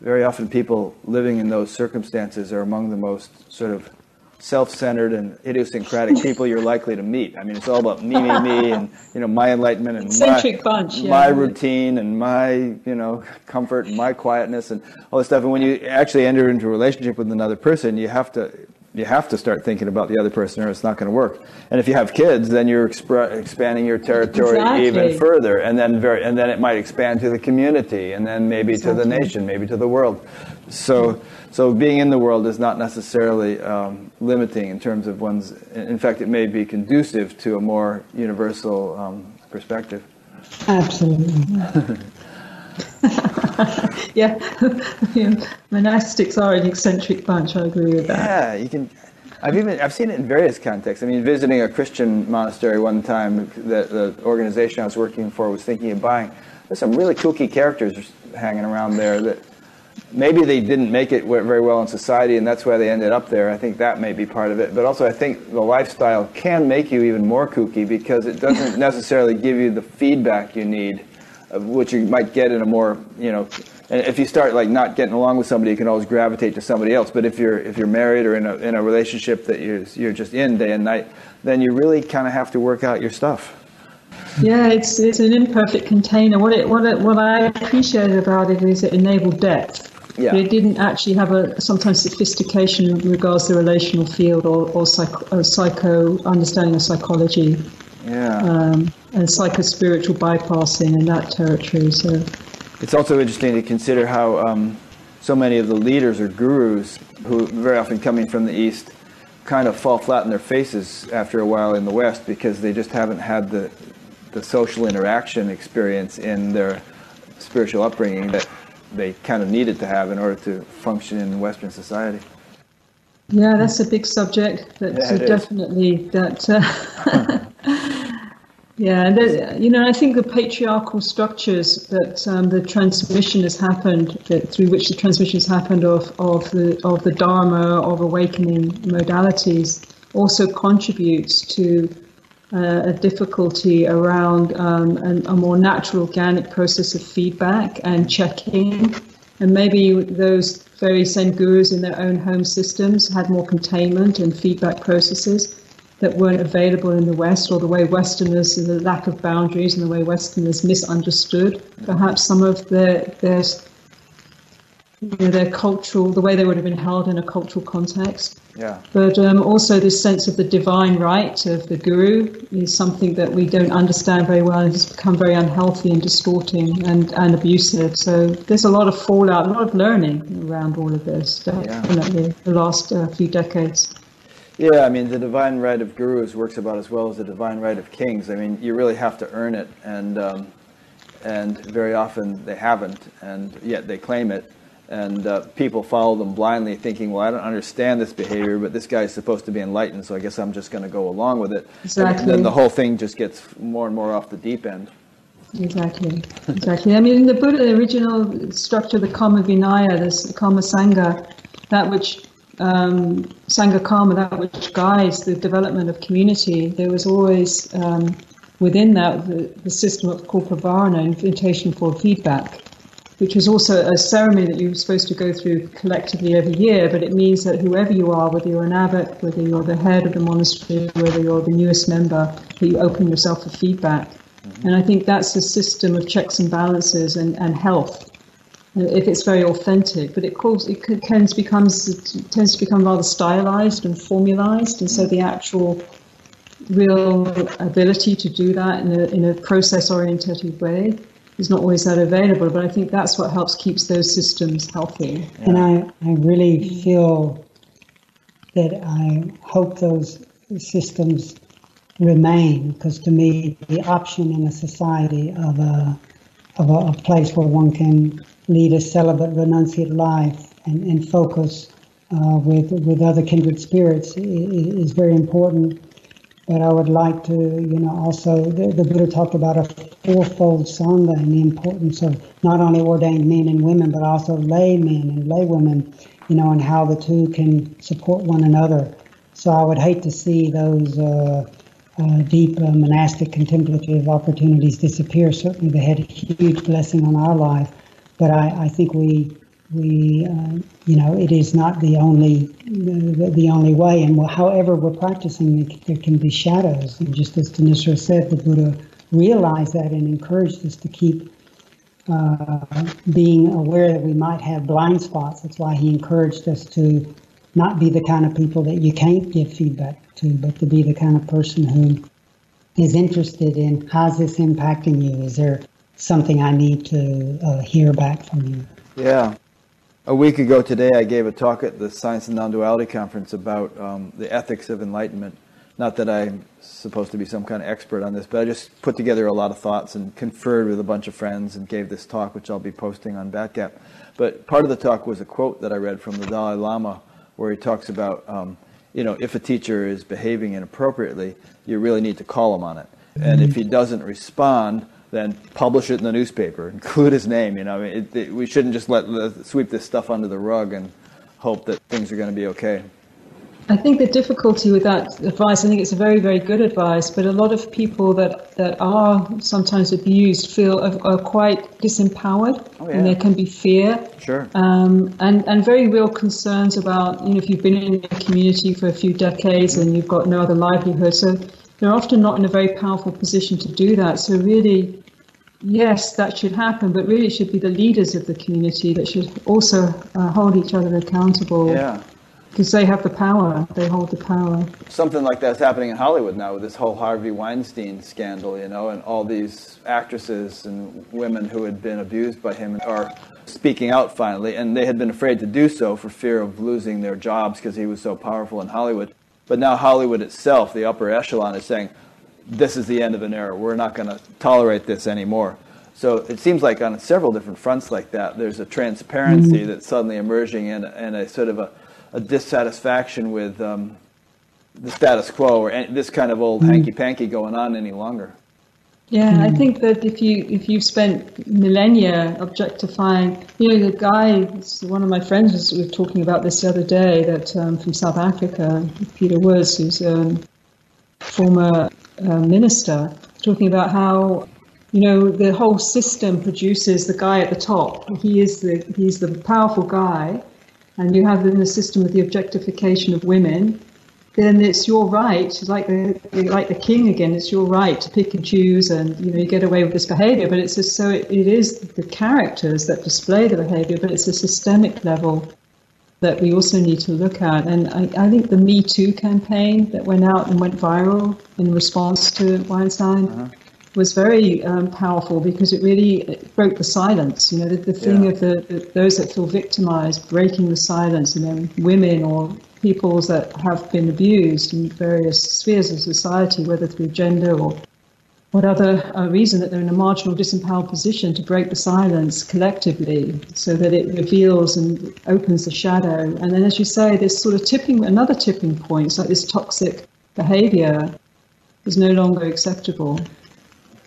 very often people living in those circumstances are among the most sort of self-centered and idiosyncratic people you're likely to meet. I mean, it's all about me, me, me, [laughs] and you know my enlightenment and my, bunch, yeah. my routine and my you know comfort and my quietness and all this stuff. And when you actually enter into a relationship with another person, you have to you have to start thinking about the other person or it's not going to work. And if you have kids, then you're exp- expanding your territory exactly. even further. And then very, and then it might expand to the community and then maybe exactly. to the nation, maybe to the world. So, so being in the world is not necessarily um, limiting in terms of one's, in fact, it may be conducive to a more universal um, perspective. Absolutely. [laughs] [laughs] yeah. monastics are an eccentric bunch. I agree with that. Yeah, you can. I've even I've seen it in various contexts. I mean, visiting a Christian monastery one time, that the organization I was working for was thinking of buying. There's some really kooky characters hanging around there that maybe they didn't make it very well in society, and that's why they ended up there. I think that may be part of it. But also, I think the lifestyle can make you even more kooky because it doesn't [laughs] necessarily give you the feedback you need of which you might get in a more you know and if you start like not getting along with somebody you can always gravitate to somebody else but if you're if you're married or in a in a relationship that you're you're just in day and night then you really kind of have to work out your stuff yeah it's it's an imperfect container what it what it what i appreciate about it is it enabled depth yeah. It didn't actually have a sometimes sophistication in regards to the relational field or, or psycho, psycho understanding of psychology. Yeah. Um, and psychospiritual bypassing in that territory. So it's also interesting to consider how um, so many of the leaders or gurus, who very often coming from the East, kind of fall flat in their faces after a while in the West because they just haven't had the the social interaction experience in their spiritual upbringing that they kind of needed to have in order to function in Western society. Yeah, that's a big subject. That's yeah, definitely is. that. Uh, [laughs] [laughs] Yeah, and you know, I think the patriarchal structures that um, the transmission has happened, that, through which the transmission has happened of, of the of the Dharma of awakening modalities, also contributes to uh, a difficulty around um, an, a more natural, organic process of feedback and checking, and maybe those very same gurus in their own home systems had more containment and feedback processes that weren't available in the West, or the way Westerners, the lack of boundaries, and the way Westerners misunderstood perhaps some of their their you know, their cultural, the way they would have been held in a cultural context. Yeah. But um, also this sense of the divine right of the guru is something that we don't understand very well and has become very unhealthy and distorting and, and abusive. So there's a lot of fallout, a lot of learning around all of this, definitely, yeah. the last uh, few decades. Yeah, I mean, the divine right of gurus works about as well as the divine right of kings. I mean, you really have to earn it, and um, and very often they haven't, and yet they claim it, and uh, people follow them blindly, thinking, "Well, I don't understand this behavior, but this guy's supposed to be enlightened, so I guess I'm just going to go along with it." Exactly. And then the whole thing just gets more and more off the deep end. Exactly, exactly. I mean, in the Buddha, the original structure, the Karma Vinaya, this Karma Sangha, that which um, Sangha Karma, that which guides the development of community, there was always um, within that the, the system of called Pravarana, invitation for feedback, which is also a ceremony that you're supposed to go through collectively every year, but it means that whoever you are, whether you're an abbot, whether you're the head of the monastery, whether you're the newest member, that you open yourself for feedback. Mm-hmm. And I think that's a system of checks and balances and, and health if it's very authentic. But it calls it tends becomes it tends to become rather stylized and formalized, and so the actual real ability to do that in a in a process oriented way is not always that available. But I think that's what helps keeps those systems healthy. And I I really feel that I hope those systems remain because to me the option in a society of a of a, a place where one can lead a celibate, renunciate life and, and focus uh, with with other kindred spirits is, is, very important. But I would like to, you know, also the, the Buddha talked about a fourfold sangha and the importance of not only ordained men and women, but also lay men and lay women, you know, and how the two can support one another. So I would hate to see those uh, uh, deep uh, monastic contemplative opportunities disappear. Certainly, they had a huge blessing on our life, but I, I think we we uh, you know it is not the only the, the only way. And however we're practicing, there can be shadows. And just as Thanissara said, the Buddha realized that and encouraged us to keep. Uh, being aware that we might have blind spots. That's why he encouraged us to not be the kind of people that you can't give feedback to, but to be the kind of person who is interested in how's this impacting you? Is there something I need to uh, hear back from you? Yeah. A week ago today, I gave a talk at the Science and Non-Duality Conference about um, the ethics of enlightenment. Not that I'm supposed to be some kind of expert on this, but I just put together a lot of thoughts and conferred with a bunch of friends and gave this talk, which I'll be posting on Batgap. But part of the talk was a quote that I read from the Dalai Lama, where he talks about um, you know, if a teacher is behaving inappropriately, you really need to call him on it. And if he doesn't respond, then publish it in the newspaper, include his name. You know, I mean, it, it, we shouldn't just let sweep this stuff under the rug and hope that things are going to be okay. I think the difficulty with that advice, I think it's a very, very good advice, but a lot of people that, that are sometimes abused feel are, are quite disempowered, oh, yeah. and there can be fear, sure, um, and and very real concerns about you know if you've been in a community for a few decades and you've got no other livelihood, so they're often not in a very powerful position to do that. So really, yes, that should happen, but really it should be the leaders of the community that should also uh, hold each other accountable. Yeah. Because they have the power, they hold the power. Something like that's happening in Hollywood now with this whole Harvey Weinstein scandal, you know, and all these actresses and women who had been abused by him are speaking out finally, and they had been afraid to do so for fear of losing their jobs because he was so powerful in Hollywood. But now Hollywood itself, the upper echelon, is saying, this is the end of an era. We're not going to tolerate this anymore. So it seems like on several different fronts like that, there's a transparency mm-hmm. that's suddenly emerging and, and a sort of a a dissatisfaction with um, the status quo or any, this kind of old mm-hmm. hanky panky going on any longer. Yeah, mm. I think that if you if you've spent millennia objectifying, you know, the guy, one of my friends was, was talking about this the other day, that um, from South Africa, Peter Woods, who's a um, former uh, minister, talking about how you know the whole system produces the guy at the top. He is the he's the powerful guy, and you have in the system of the objectification of women, then it's your right, like the like the king again. It's your right to pick and choose, and you know you get away with this behaviour. But it's just so it, it is the characters that display the behaviour, but it's a systemic level that we also need to look at. And I, I think the Me Too campaign that went out and went viral in response to Weinstein. Uh-huh was very um, powerful because it really broke the silence. You know, the, the thing yeah. of the, the, those that feel victimized, breaking the silence, and then women or peoples that have been abused in various spheres of society, whether through gender or what other uh, reason that they're in a marginal, disempowered position to break the silence collectively so that it reveals and opens the shadow. And then, as you say, this sort of tipping, another tipping point, it's like this toxic behavior is no longer acceptable.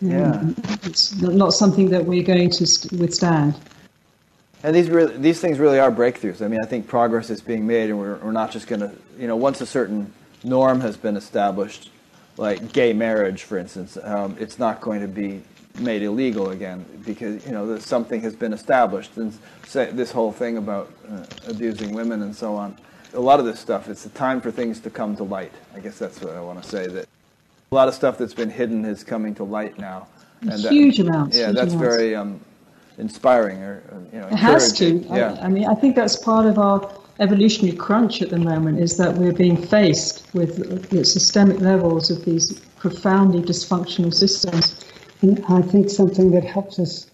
Yeah. Mm, it's not something that we're going to withstand. And these really, these things really are breakthroughs. I mean, I think progress is being made, and we're, we're not just going to, you know, once a certain norm has been established, like gay marriage, for instance, um, it's not going to be made illegal again because you know something has been established. And say, this whole thing about uh, abusing women and so on, a lot of this stuff, it's the time for things to come to light. I guess that's what I want to say. That a lot of stuff that's been hidden is coming to light now. And huge that, amounts. Yeah, huge that's amounts. very um, inspiring. Or, you know, it has to. Yeah. I, I mean, I think that's part of our evolutionary crunch at the moment is that we're being faced with systemic levels of these profoundly dysfunctional systems. And I think something that helps us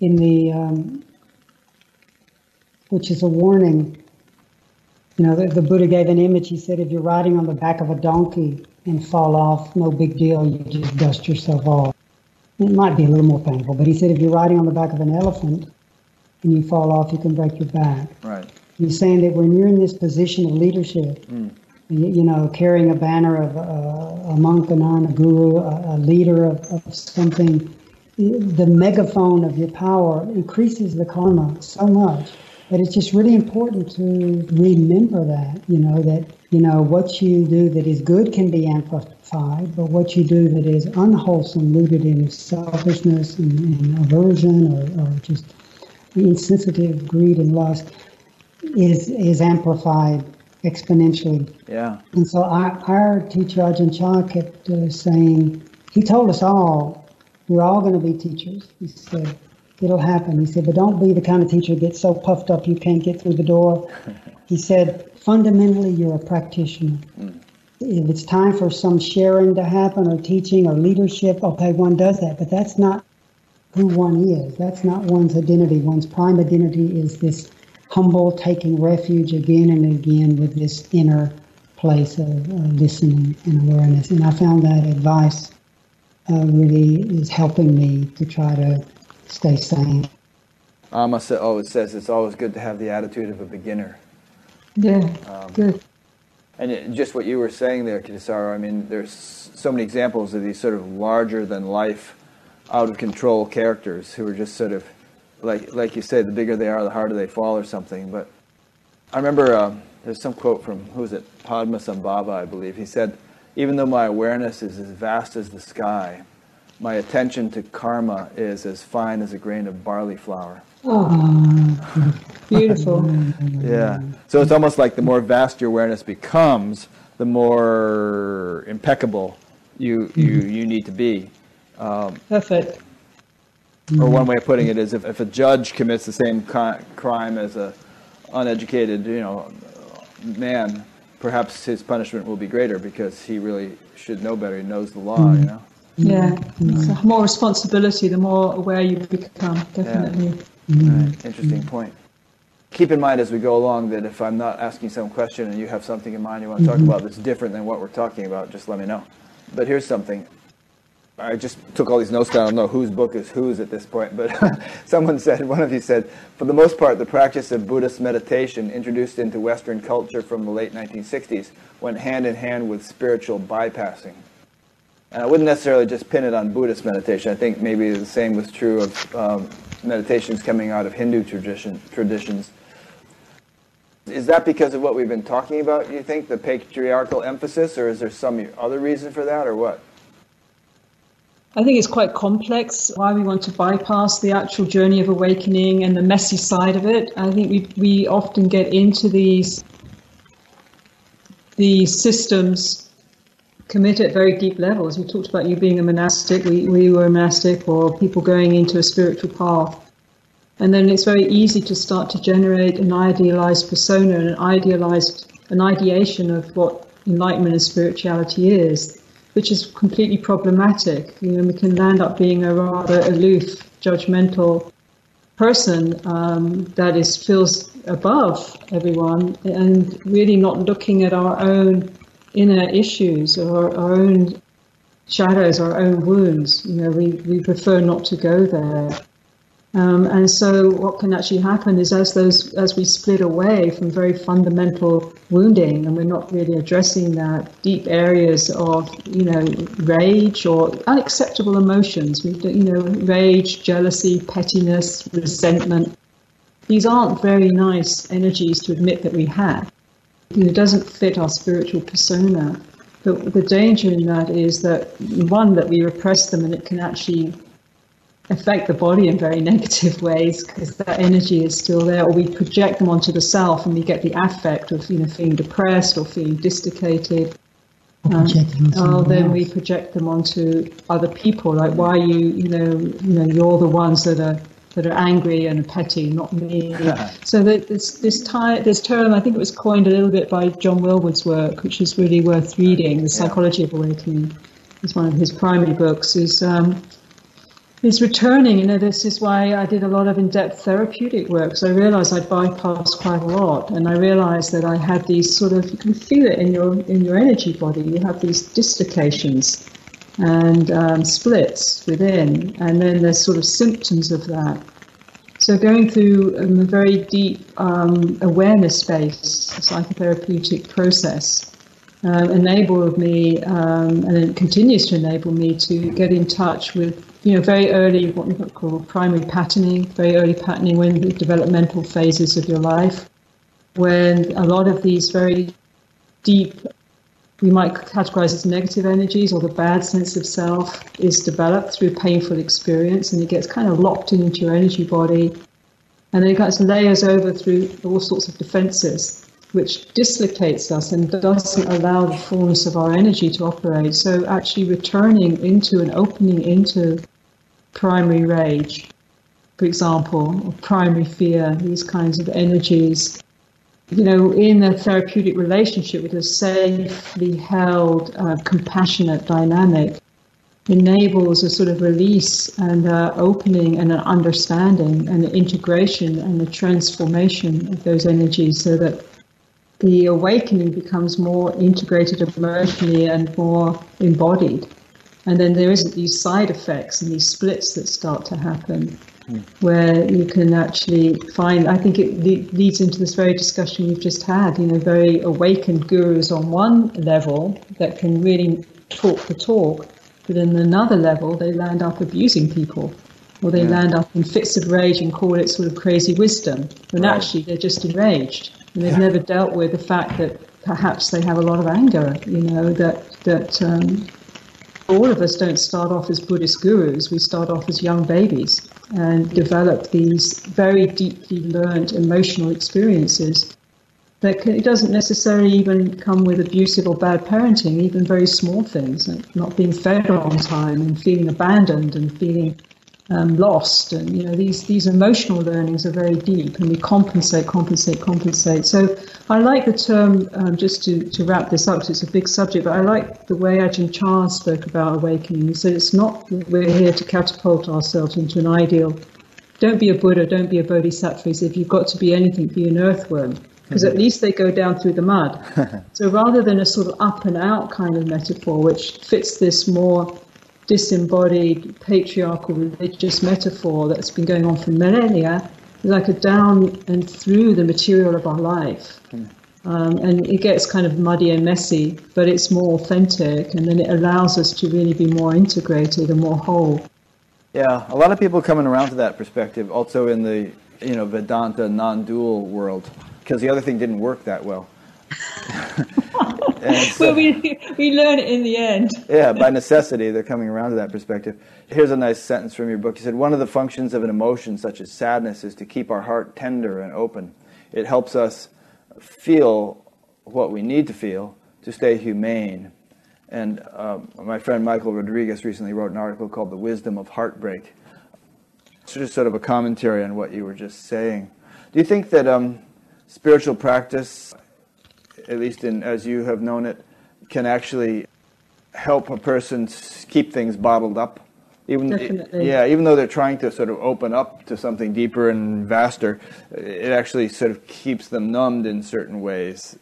in the, um, which is a warning. You know, the, the Buddha gave an image. He said, if you're riding on the back of a donkey and fall off, no big deal. You just dust yourself off. It might be a little more painful, but he said if you're riding on the back of an elephant and you fall off, you can break your back. Right. He's saying that when you're in this position of leadership, mm. you, you, know, carrying a banner of uh, a monk, a nun, a guru, a, a leader of, of something, the megaphone of your power increases the karma so much but it's just really important to remember that, you know, that, you know, what you do that is good can be amplified, but what you do that is unwholesome, rooted in selfishness and, and aversion or, or just insensitive greed and lust is, is amplified exponentially. Yeah. And so our, our teacher, Ajahn Chah, kept uh, saying, he told us all, we're all going to be teachers. He said, it'll happen. He said, but don't be the kind of teacher that gets so puffed up you can't get through the door. [laughs] he said, fundamentally, you're a practitioner. Mm. If it's time for some sharing to happen or teaching or leadership, okay, one does that, but that's not who one is. That's not one's identity. One's prime identity is this humble, taking refuge again and again with this inner place of uh, listening and awareness. And I found that advice uh, really is helping me to try to stay sane. Amma always says it's always good to have the attitude of a beginner. Yeah, um, good. And just what you were saying there, Kittisaro, I mean, there's so many examples of these sort of larger than life, out of control characters who are just sort of, like, like you said, the bigger they are, the harder they fall or something. But I remember uh, there's some quote from, who was it, Padmasambhava, I believe. He said, even though my awareness is as vast as the sky, my attention to karma is as fine as a grain of barley flour. Oh, beautiful. yeah. So it's almost like the more vast your awareness becomes, the more impeccable you you, mm-hmm. you need to be. Um, Perfect. Or one way of putting it is, if, if a judge commits the same crime as a uneducated, you know, man, perhaps his punishment will be greater because he really should know better. He knows the law, you know. Yeah, more responsibility the more aware you become, definitely. Yeah. Right. Interesting point. Keep in mind as we go along that if I'm not asking some question and you have something in mind you want to talk mm-hmm. about that's different than what we're talking about, just let me know. But here's something. I just took all these notes down. I don't know whose book is whose at this point, but [laughs] someone said, one of you said, for the most part, the practice of Buddhist meditation introduced into Western culture from the late 1960s went hand in hand with spiritual bypassing. And I wouldn't necessarily just pin it on Buddhist meditation. I think maybe the same was true of um, meditations coming out of Hindu tradition, traditions. Is that because of what we've been talking about, you think, the patriarchal emphasis, or is there some other reason for that, or what? I think it's quite complex why we want to bypass the actual journey of awakening and the messy side of it. I think we, we often get into these, these systems commit at very deep levels. We talked about you being a monastic, we, we were a monastic, or people going into a spiritual path. And then it's very easy to start to generate an idealized persona and an idealized, an ideation of what enlightenment and spirituality is, which is completely problematic. You know, we can land up being a rather aloof, judgmental person um, that is feels above everyone and really not looking at our own inner issues or our own shadows, our own wounds. You know, we, we prefer not to go there. Um, and so what can actually happen is as those as we split away from very fundamental wounding and we're not really addressing that deep areas of you know rage or unacceptable emotions we you know rage jealousy pettiness resentment these aren't very nice energies to admit that we have it doesn't fit our spiritual persona. But the danger in that is that one that we repress them and it can actually affect the body in very [laughs] negative ways because that energy is still there, or we project them onto the self and we get the affect of you know feeling depressed or feeling dislocated. Um, oh, then we project them onto other people. Like, why you, you know, you know, you're the ones that are that are angry and petty, not me. [laughs] so this this, ty- this term, I think it was coined a little bit by John Welwood's work, which is really worth reading. The Psychology of Awakening is one of his primary books. Is um, is returning. You know, this is why I did a lot of in-depth therapeutic work. So I realized I'd bypassed quite a lot, and I realized that I had these sort of you can feel it in your in your energy body. You have these dislocations and um, splits within, and then there's sort of symptoms of that. So going through um, a very deep um, awareness space, psychotherapeutic process, uh, enabled me, um, and it continues to enable me to get in touch with, you know, very early what we call primary patterning, very early patterning when the developmental phases of your life, when a lot of these very deep, we might categorize as negative energies or the bad sense of self is developed through painful experience and it gets kind of locked into your energy body and then it gets layers over through all sorts of defenses which dislocates us and doesn't allow the fullness of our energy to operate. So actually returning into and opening into primary rage, for example, or primary fear, these kinds of energies, you know, in a therapeutic relationship with a safely held, uh, compassionate dynamic, enables a sort of release and uh, opening and an understanding and an integration and a transformation of those energies so that the awakening becomes more integrated emotionally and more embodied. And then there isn't these side effects and these splits that start to happen. Where you can actually find, I think it le- leads into this very discussion we've just had, you know, very awakened gurus on one level that can really talk the talk, but in another level, they land up abusing people or they yeah. land up in fits of rage and call it sort of crazy wisdom when right. actually they're just enraged and they've yeah. never dealt with the fact that perhaps they have a lot of anger. You know that that um, all of us don't start off as Buddhist gurus. We start off as young babies and develop these very deeply learned emotional experiences. That it doesn't necessarily even come with abusive or bad parenting. Even very small things, like not being fed on time and feeling abandoned and feeling um, lost, and you know these these emotional learnings are very deep, and we compensate, compensate, compensate. So I like the term um, just to, to wrap this up because it's a big subject, but I like the way Ajahn Chah spoke about awakening. He said it's not we're here to catapult ourselves into an ideal. Don't be a Buddha, don't be a Bodhisattva. He said if you've got to be anything, be an earthworm because at least they go down through the mud. [laughs] so rather than a sort of up and out kind of metaphor, which fits this more disembodied patriarchal religious metaphor that's been going on for millennia is like a down and through the material of our life. Um, and it gets kind of muddy and messy, but it's more authentic, and then it allows us to really be more integrated and more whole. Yeah, a lot of people coming around to that perspective, also in the you know Vedanta non-dual world, because the other thing didn't work that well. So, well, we, we learn it in the end. yeah, by necessity, they're coming around to that perspective. Here's a nice sentence from your book. You said, One of the functions of an emotion such as sadness is to keep our heart tender and open. It helps us feel what we need to feel to stay humane. And uh, my friend Michael Rodriguez recently wrote an article called The Wisdom of Heartbreak. It's just sort of a commentary on what you were just saying. Do you think that um, spiritual practice at least in, as you have known it, can actually help a person keep things bottled up. Even, Definitely. yeah, even though they're trying to sort of open up to something deeper and vaster, it actually sort of keeps them numbed in certain ways.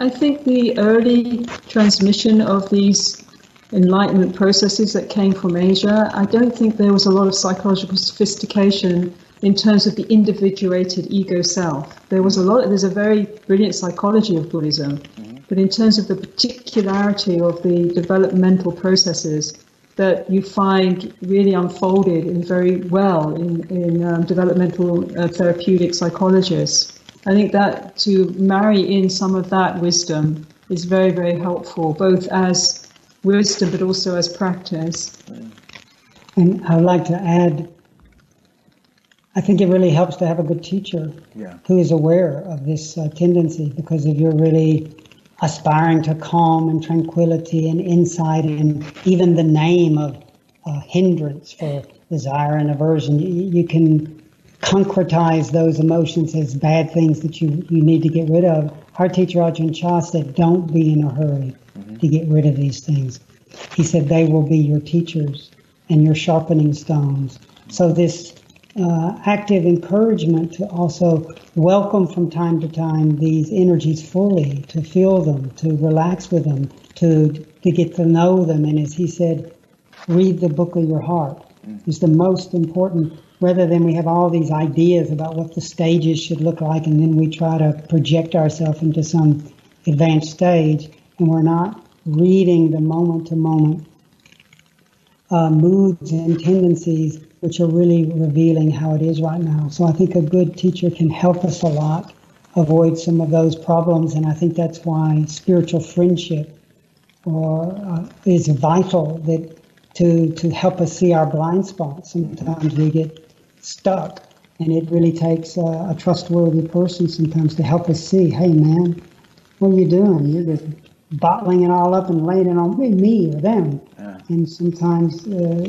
I think the early transmission of these enlightenment processes that came from Asia, I don't think there was a lot of psychological sophistication in terms of the individuated ego self. There was a lot, there's a very brilliant psychology of Buddhism, mm-hmm. but in terms of the particularity of the developmental processes that you find really unfolded in very well in, in um, developmental uh, therapeutic psychologists. I think that to marry in some of that wisdom is very, very helpful, both as wisdom but also as practice. And I'd like to add I think it really helps to have a good teacher yeah. who is aware of this uh, tendency because if you're really aspiring to calm and tranquility and insight and even the name of uh, hindrance for desire and aversion, you, you, can concretize those emotions as bad things that you, you need to get rid of. Our teacher Ajahn Chah said, don't be in a hurry mm-hmm. to get rid of these things. He said they will be your teachers and your sharpening stones. So this uh, active encouragement to also welcome from time to time these energies fully, to feel them, to relax with them, to to get to know them. And as he said, read the book of your heart is the most important. Rather than we have all these ideas about what the stages should look like, and then we try to project ourselves into some advanced stage. and we're not reading the moment to moment moods and tendencies which are really revealing how it is right now. So I think a good teacher can help us a lot avoid some of those problems, and I think that's why spiritual friendship or uh, is vital that to to help us see our blind spots. Sometimes we get stuck, and it really takes a, a trustworthy person sometimes to help us see. Hey, man, what are you doing? You're just bottling it all up and laying it on me, me or them. And sometimes uh,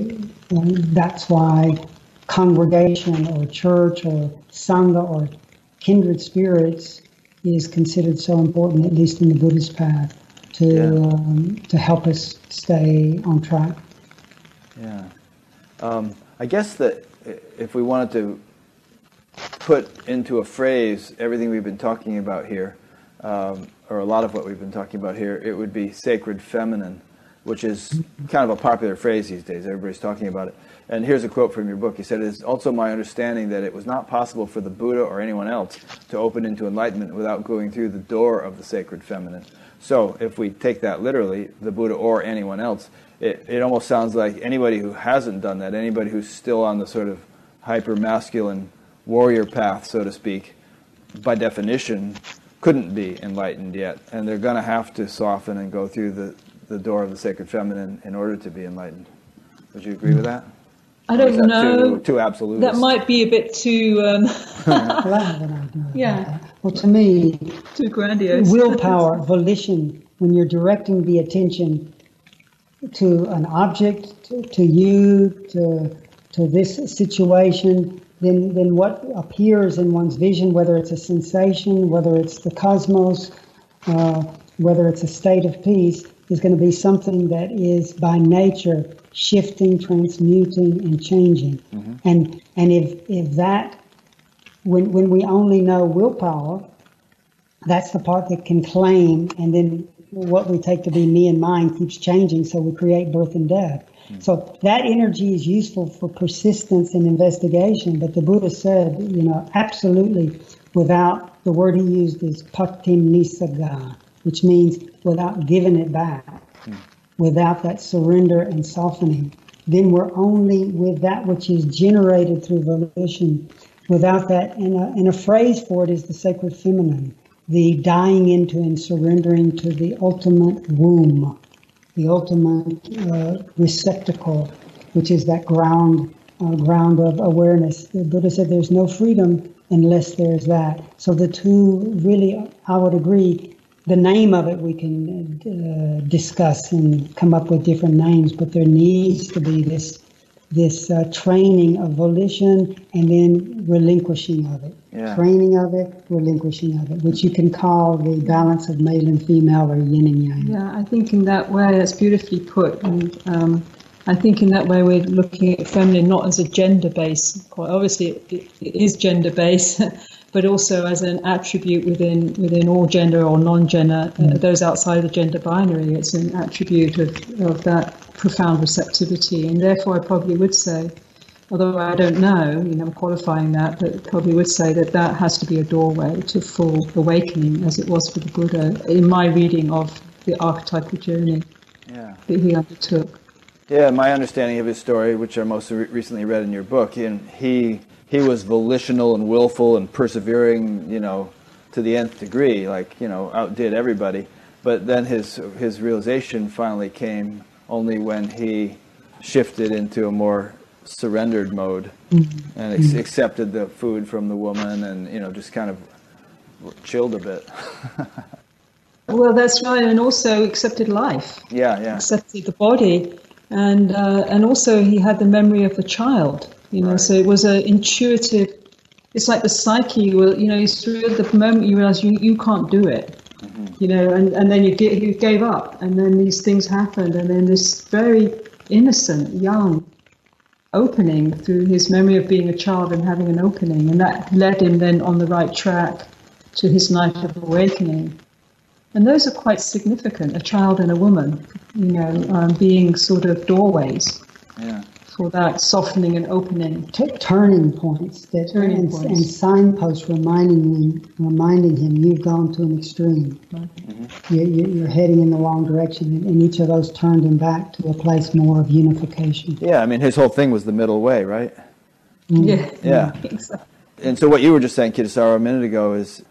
that's why congregation or church or sangha or kindred spirits is considered so important, at least in the Buddhist path, to yeah. um, to help us stay on track. Yeah, um, I guess that if we wanted to put into a phrase everything we've been talking about here, um, or a lot of what we've been talking about here, it would be sacred feminine, which is kind of a popular phrase these days. Everybody's talking about it. And here's a quote from your book. You said, It is also my understanding that it was not possible for the Buddha or anyone else to open into enlightenment without going through the door of the sacred feminine. So, if we take that literally, the Buddha or anyone else, it, it almost sounds like anybody who hasn't done that, anybody who's still on the sort of hyper masculine warrior path, so to speak, by definition, couldn't be enlightened yet, and they're going to have to soften and go through the, the door of the sacred feminine in order to be enlightened. Would you agree with that? I don't know. Too, too absolute. That might be a bit too. Um, [laughs] yeah. Well, to me, too grandiose. [laughs] Willpower, volition. When you're directing the attention to an object, to, to you, to to this situation, then, then what appears in one's vision, whether it's a sensation, whether it's the cosmos, uh, whether it's a state of peace, is going to be something that is by nature shifting, transmuting, and changing. Mm-hmm. And and if if that when when we only know willpower, that's the part that can claim, and then what we take to be me and mine keeps changing, so we create birth and death. So that energy is useful for persistence and investigation. But the Buddha said, you know, absolutely without the word he used is patinissagga, which means without giving it back, mm. without that surrender and softening. Then we're only with that which is generated through volition. Without that, and a, and a phrase for it is the sacred feminine, the dying into and surrendering to the ultimate womb the ultimate uh, receptacle, which is that ground uh, ground of awareness. The Buddha said there's no freedom unless there's that. So the two really, I would agree. The name of it we can uh, discuss and come up with different names, but there needs to be this this uh, training of volition and then relinquishing of it. Yeah. Training of it, relinquishing of it, which you can call the balance of male and female or yin and yang. Yeah, I think in that way that's beautifully put. And um, I think in that way we're looking at feminine not as a gender base. Quite obviously, it, it is gender based. [laughs] but also as an attribute within within all gender or non-gender, uh, mm. those outside the gender binary. It's an attribute of, of that profound receptivity, and therefore I probably would say, although I don't know, you know, I'm qualifying that, but probably would say that that has to be a doorway to full awakening, as it was for the Buddha in my reading of the archetypal journey yeah. that he undertook. Yeah, my understanding of his story, which I most recently read in your book, and he he was volitional and willful and persevering, you know, to the nth degree, like you know, outdid everybody. But then his his realization finally came only when he shifted into a more surrendered mode mm-hmm. and ex- accepted the food from the woman, and you know, just kind of chilled a bit. [laughs] well, that's right, and also accepted life. Yeah, yeah. Accepted the body, and uh, and also he had the memory of the child you know. Right. So it was an intuitive. It's like the psyche. Will you know? It's through the moment you realize you, you can't do it. Mm-hmm. You know, and, and then you get you gave up, and then these things happened, and then this very innocent, young opening through his memory of being a child and having an opening, and that led him then on the right track to his night of awakening. And those are quite significant, a child and a woman, you know, um, being sort of doorways. Yeah for that softening and opening. T- turning points that Turning and, points. and signposts reminding him, reminding him you've gone to an extreme. You, you, you're heading in the wrong direction, and, and each of those turned him back to a place more of unification. Yeah, I mean, his whole thing was the middle way, right? Mm. Yeah. Yeah. [laughs] Exactly. And so what you were just saying, Kittisaro, a minute ago is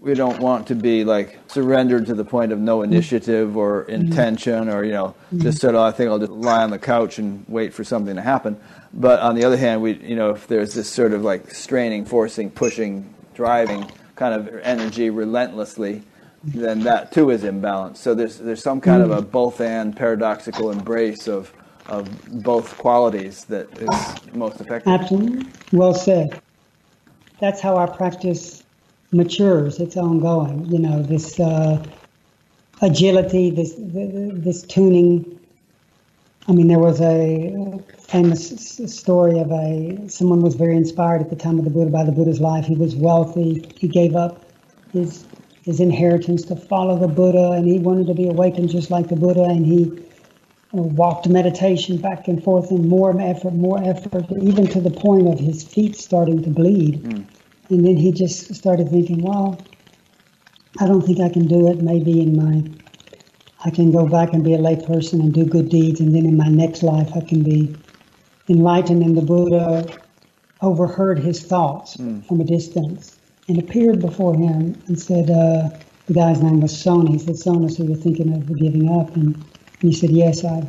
we don't want to be like surrendered to the point of no mm-hmm. initiative or mm-hmm. intention or, you know, mm-hmm. just said, oh, I think I'll just lie on the couch and wait for something to happen. But on the other hand, we, you know, if there's this sort of like straining, forcing, pushing, driving kind of energy relentlessly, then that too is imbalanced. So there's, there's some kind of a both and paradoxical embrace of, of both qualities that is most effective. Absolutely. Well said. That's how our practice matures. It's ongoing. You know, this uh, agility, this this tuning. I mean, there was a famous story of a someone was very inspired at the time of the Buddha by the Buddha's life. He was wealthy. He gave up his his inheritance to follow the Buddha, and he wanted to be awakened just like the Buddha, and he uh, walked meditation back and forth and more effort, more effort, even to the point of his feet starting to bleed. And then he just started thinking, well, I don't think I can do it. Maybe in my, I can go back and be a layperson and do good deeds, and then in my next life I can be enlightened. And the Buddha overheard his thoughts from a distance and appeared before him and said, uh, the guy's name was Sona. He said, Sona, so you're thinking of giving up? And, and he said, yes, I,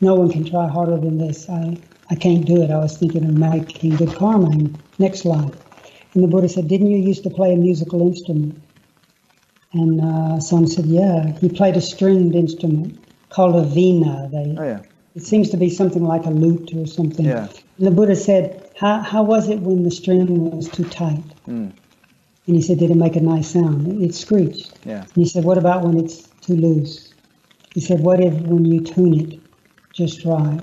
no one can try harder than this. I, I can't do it. I was thinking of making good karma in next life. And the Buddha said, didn't you used to play a musical instrument? And uh, Sona said, yeah. He played a stringed instrument called a vina. They, Oh, yeah. it seems to be something like a lute or something. Yeah. And the Buddha said, how, how was it when the string was too tight? Mm. And he said, did it make a nice sound? It, it screeched. Yeah. And he said, what about when it's too loose? He said, what if when you tune it just right?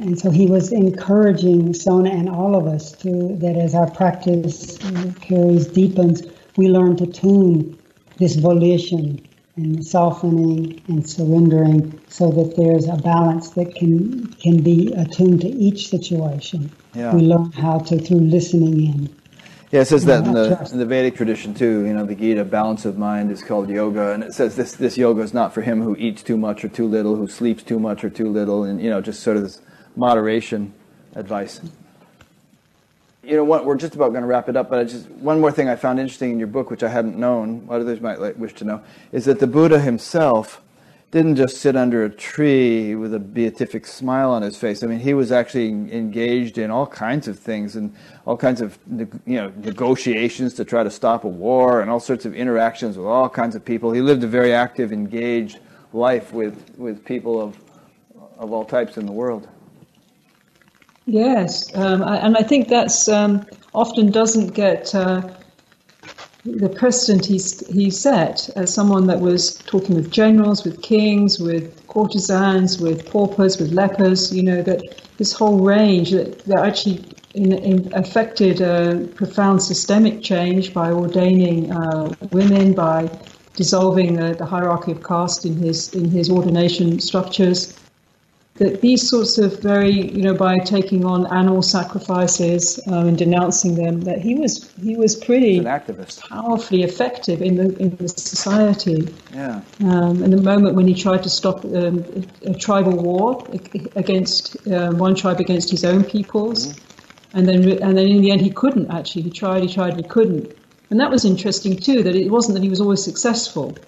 And so he was encouraging Sona and all of us to that as our practice carries, deepens, we learn to tune this volition and softening and surrendering so that there's a balance that can can be attuned to each situation. Yeah. We learn how to through listening in. Yeah, it says that in the, in the Vedic tradition too. You know, the Gita, balance of mind, is called yoga, and it says this this yoga is not for him who eats too much or too little, who sleeps too much or too little, and you know, just sort of this moderation advice. You know what? We're just about going to wrap it up, but I just one more thing I found interesting in your book, which I hadn't known, others might wish to know, is that the Buddha himself didn't just sit under a tree with a beatific smile on his face. I mean, he was actually engaged in all kinds of things and all kinds of you know negotiations to try to stop a war and all sorts of interactions with all kinds of people. He lived a very active, engaged life with with people of of all types in the world. Yes, um, I, and I think that's um, often doesn't get uh, the precedent he's, he set as someone that was talking with generals, with kings, with courtesans, with paupers, with lepers. You know that this whole range that, that actually in, in affected a profound systemic change by ordaining uh, women, by dissolving the, the hierarchy of caste in his in his ordination structures that these sorts of very, you know, by taking on animal sacrifices um, and denouncing them, that he was he was pretty an activist. powerfully effective in the in the society. Yeah. Um, and the moment when he tried to stop um, a, a tribal war against um, one tribe against his own peoples, and then and then in the end he couldn't actually. He tried, he tried, he couldn't. And that was interesting too. That it wasn't that he was always successful.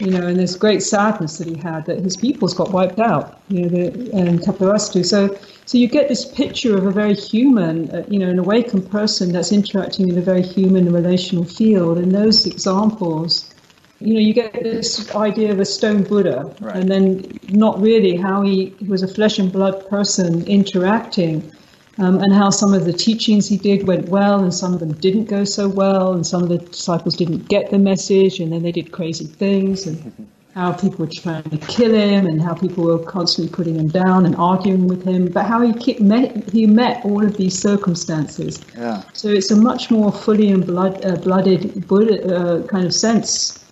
You know, and this great sadness that he had that his peoples got wiped out. You know, the, and Kapilavastu. So, so you get this picture of a very human, uh, you know, an awakened person that's interacting in a very human relational field. And those examples, you know, you get this idea of a stone Buddha, Right. and then not really how he, he was a flesh and blood person interacting, um, and how some of the teachings he did went well, and some of them didn't go so well, and some of the disciples didn't get the message, and then they did crazy things, and how people were trying to kill him, and how people were constantly putting him down and arguing with him, but how he ki- met, he met all of these circumstances. Yeah. So it's a much more fully and blood, uh, blooded Buddha uh, kind of sense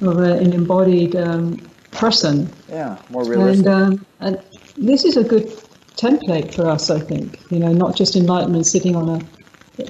of a, an embodied um, person. Yeah. More realistic. And, um, and this is a good template for us. I think you know, not just enlightenment sitting on a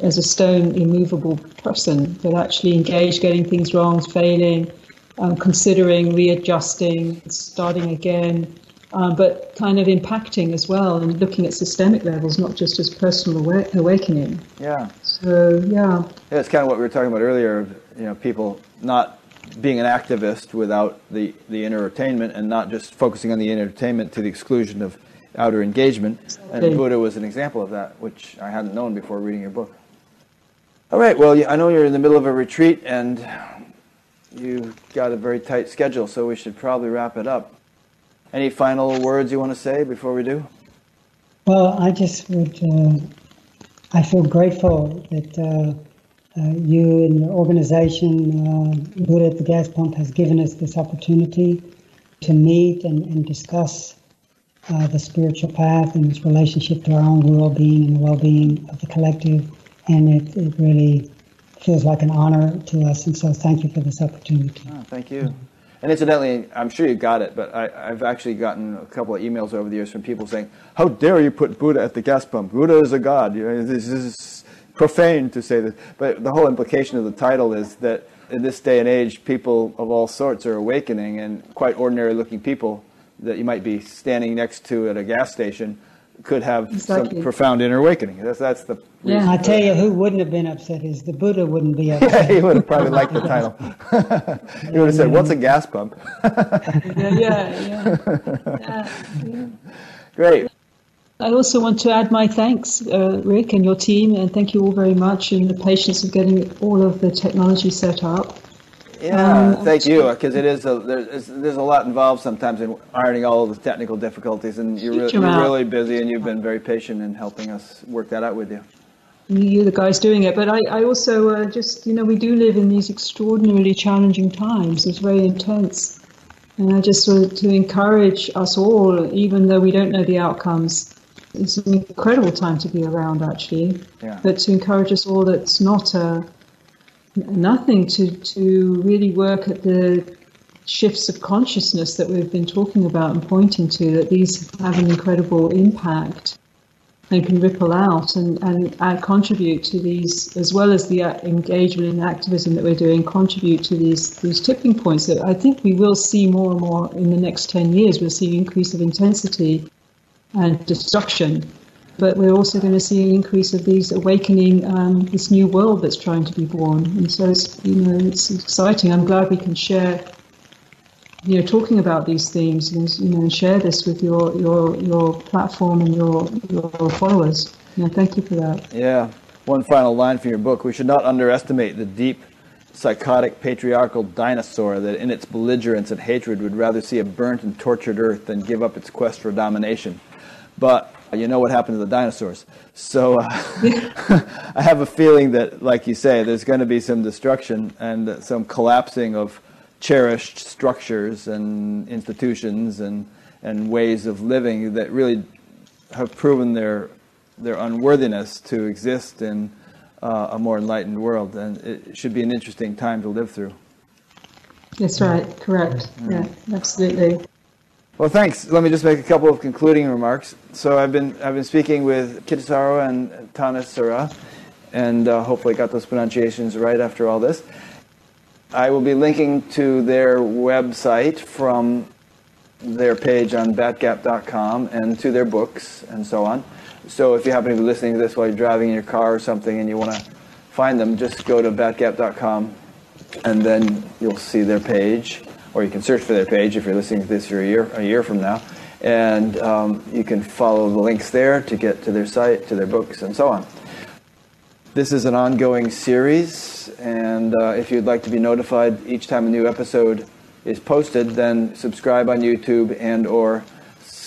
as a stone, immovable person, but actually engaged, getting things wrong, failing, um, considering, readjusting, starting again, um, but kind of impacting as well and looking at systemic levels, not just as personal awa- awakening. Yeah. So yeah. Yeah, it's kind of what we were talking about earlier. You know, people not being an activist without the the entertainment, and not just focusing on the entertainment to the exclusion of outer engagement. And Buddha was an example of that, which I hadn't known before reading your book. All right. Well, I know you're in the middle of a retreat, and you've got a very tight schedule, so we should probably wrap it up. Any final words you want to say before we do? Well, I just would. Uh, I feel grateful that uh, uh, you and your organization, uh, Buddha at the Gas Pump, has given us this opportunity to meet and, and discuss uh, the spiritual path and its relationship to our own well-being and the well-being of the collective. And it, it really feels like an honor to us. And so, thank you for this opportunity. Oh, thank you. And incidentally, I'm sure you got it, but I, have actually gotten a couple of emails over the years from people saying, "How dare you put Buddha at the gas pump? Buddha is a god. You know, this is profane to say this." But the whole implication of the title is that in this day and age, people of all sorts are awakening, and quite ordinary-looking people that you might be standing next to at a gas station could have exactly. some profound inner awakening. That's that's the. Yeah, I tell you, who wouldn't have been upset is the Buddha wouldn't be [laughs] upset. yeah, he would have probably liked the title. [laughs] he would have said, "What's a gas pump?" [laughs] yeah, yeah, yeah. yeah. Great. I also want to add my thanks, uh, Rick, and your team, and thank you all very much in the patience of getting all of the technology set up. Yeah, um, thank you, because it is a, there's, there's a lot involved sometimes in ironing all the technical difficulties, and you're, re- you're really busy, and you've been very patient in helping us work that out with you. You're the guys doing it, but I, I also uh, just, you know, we do live in these extraordinarily challenging times. It's very intense. And I just sort of to encourage us all, even though we don't know the outcomes, it's an incredible time to be around, actually. Yeah. But to encourage us all that's not a nothing to, to really work at the shifts of consciousness that we've been talking about and pointing to, that these have an incredible impact and can ripple out and, and, and contribute to these, as well as the uh, engagement and activism that we're doing, contribute to these, these tipping points that I think we will see more and more in the next 10 years. We'll see increase of intensity and destruction but we're also going to see an increase of these awakening um, this new world that's trying to be born. And so it's you know it's exciting. I'm glad we can share you know talking about these themes and you know share this with your your your platform and your your followers. You know, thank you for that. Yeah. One final line from your book: We should not underestimate the deep psychotic patriarchal dinosaur that in its belligerence and hatred would rather see a burnt and tortured earth than give up its quest for domination. But you know what happened to the dinosaurs. So uh, [laughs] [laughs] I have a feeling that, like you say, there's going to be some destruction and some collapsing of cherished structures and institutions and, and ways of living that really have proven their, their unworthiness to exist in uh, a more enlightened world. And it should be an interesting time to live through. That's right, correct. Yeah, absolutely. Well, thanks. Let me just make a couple of concluding remarks. So I've been I've been speaking with Kittisaro and Thanissara, and uh, hopefully got those pronunciations right after all this. I will be linking to their website from their page on batgap.com and to their books and so on. So if you happen to be listening to this while you're driving in your car or something and you want to find them, just go to batgap.com and then you'll see their page or you can search for their page if you're listening to this for a year, a year from now. And um, you can follow the links there to get to their site, to their books, and so on. This is an ongoing series, and uh, if you'd like to be notified each time a new episode is posted, then subscribe on YouTube and or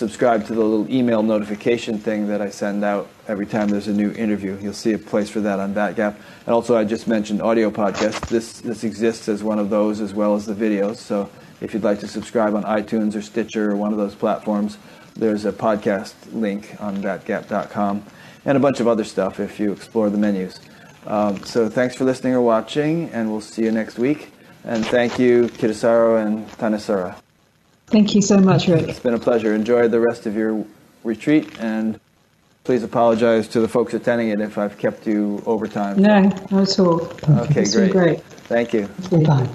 subscribe to the little email notification thing that I send out every time there's a new interview. You'll see a place for that on Batgap. And also, I just mentioned audio podcasts. This this exists as one of those as well as the videos. So if you'd like to subscribe on iTunes or Stitcher or one of those platforms, there's a podcast link on batgap.com and a bunch of other stuff if you explore the menus. Um, so thanks for listening or watching, and we'll see you next week. And thank you, Kittisaro and Thanissara. Thank you so much, Rick. It's been a pleasure. Enjoy the rest of your retreat, and please apologize to the folks attending it if I've kept you over time. No, not at all. Okay, great. great. Thank you. Fine.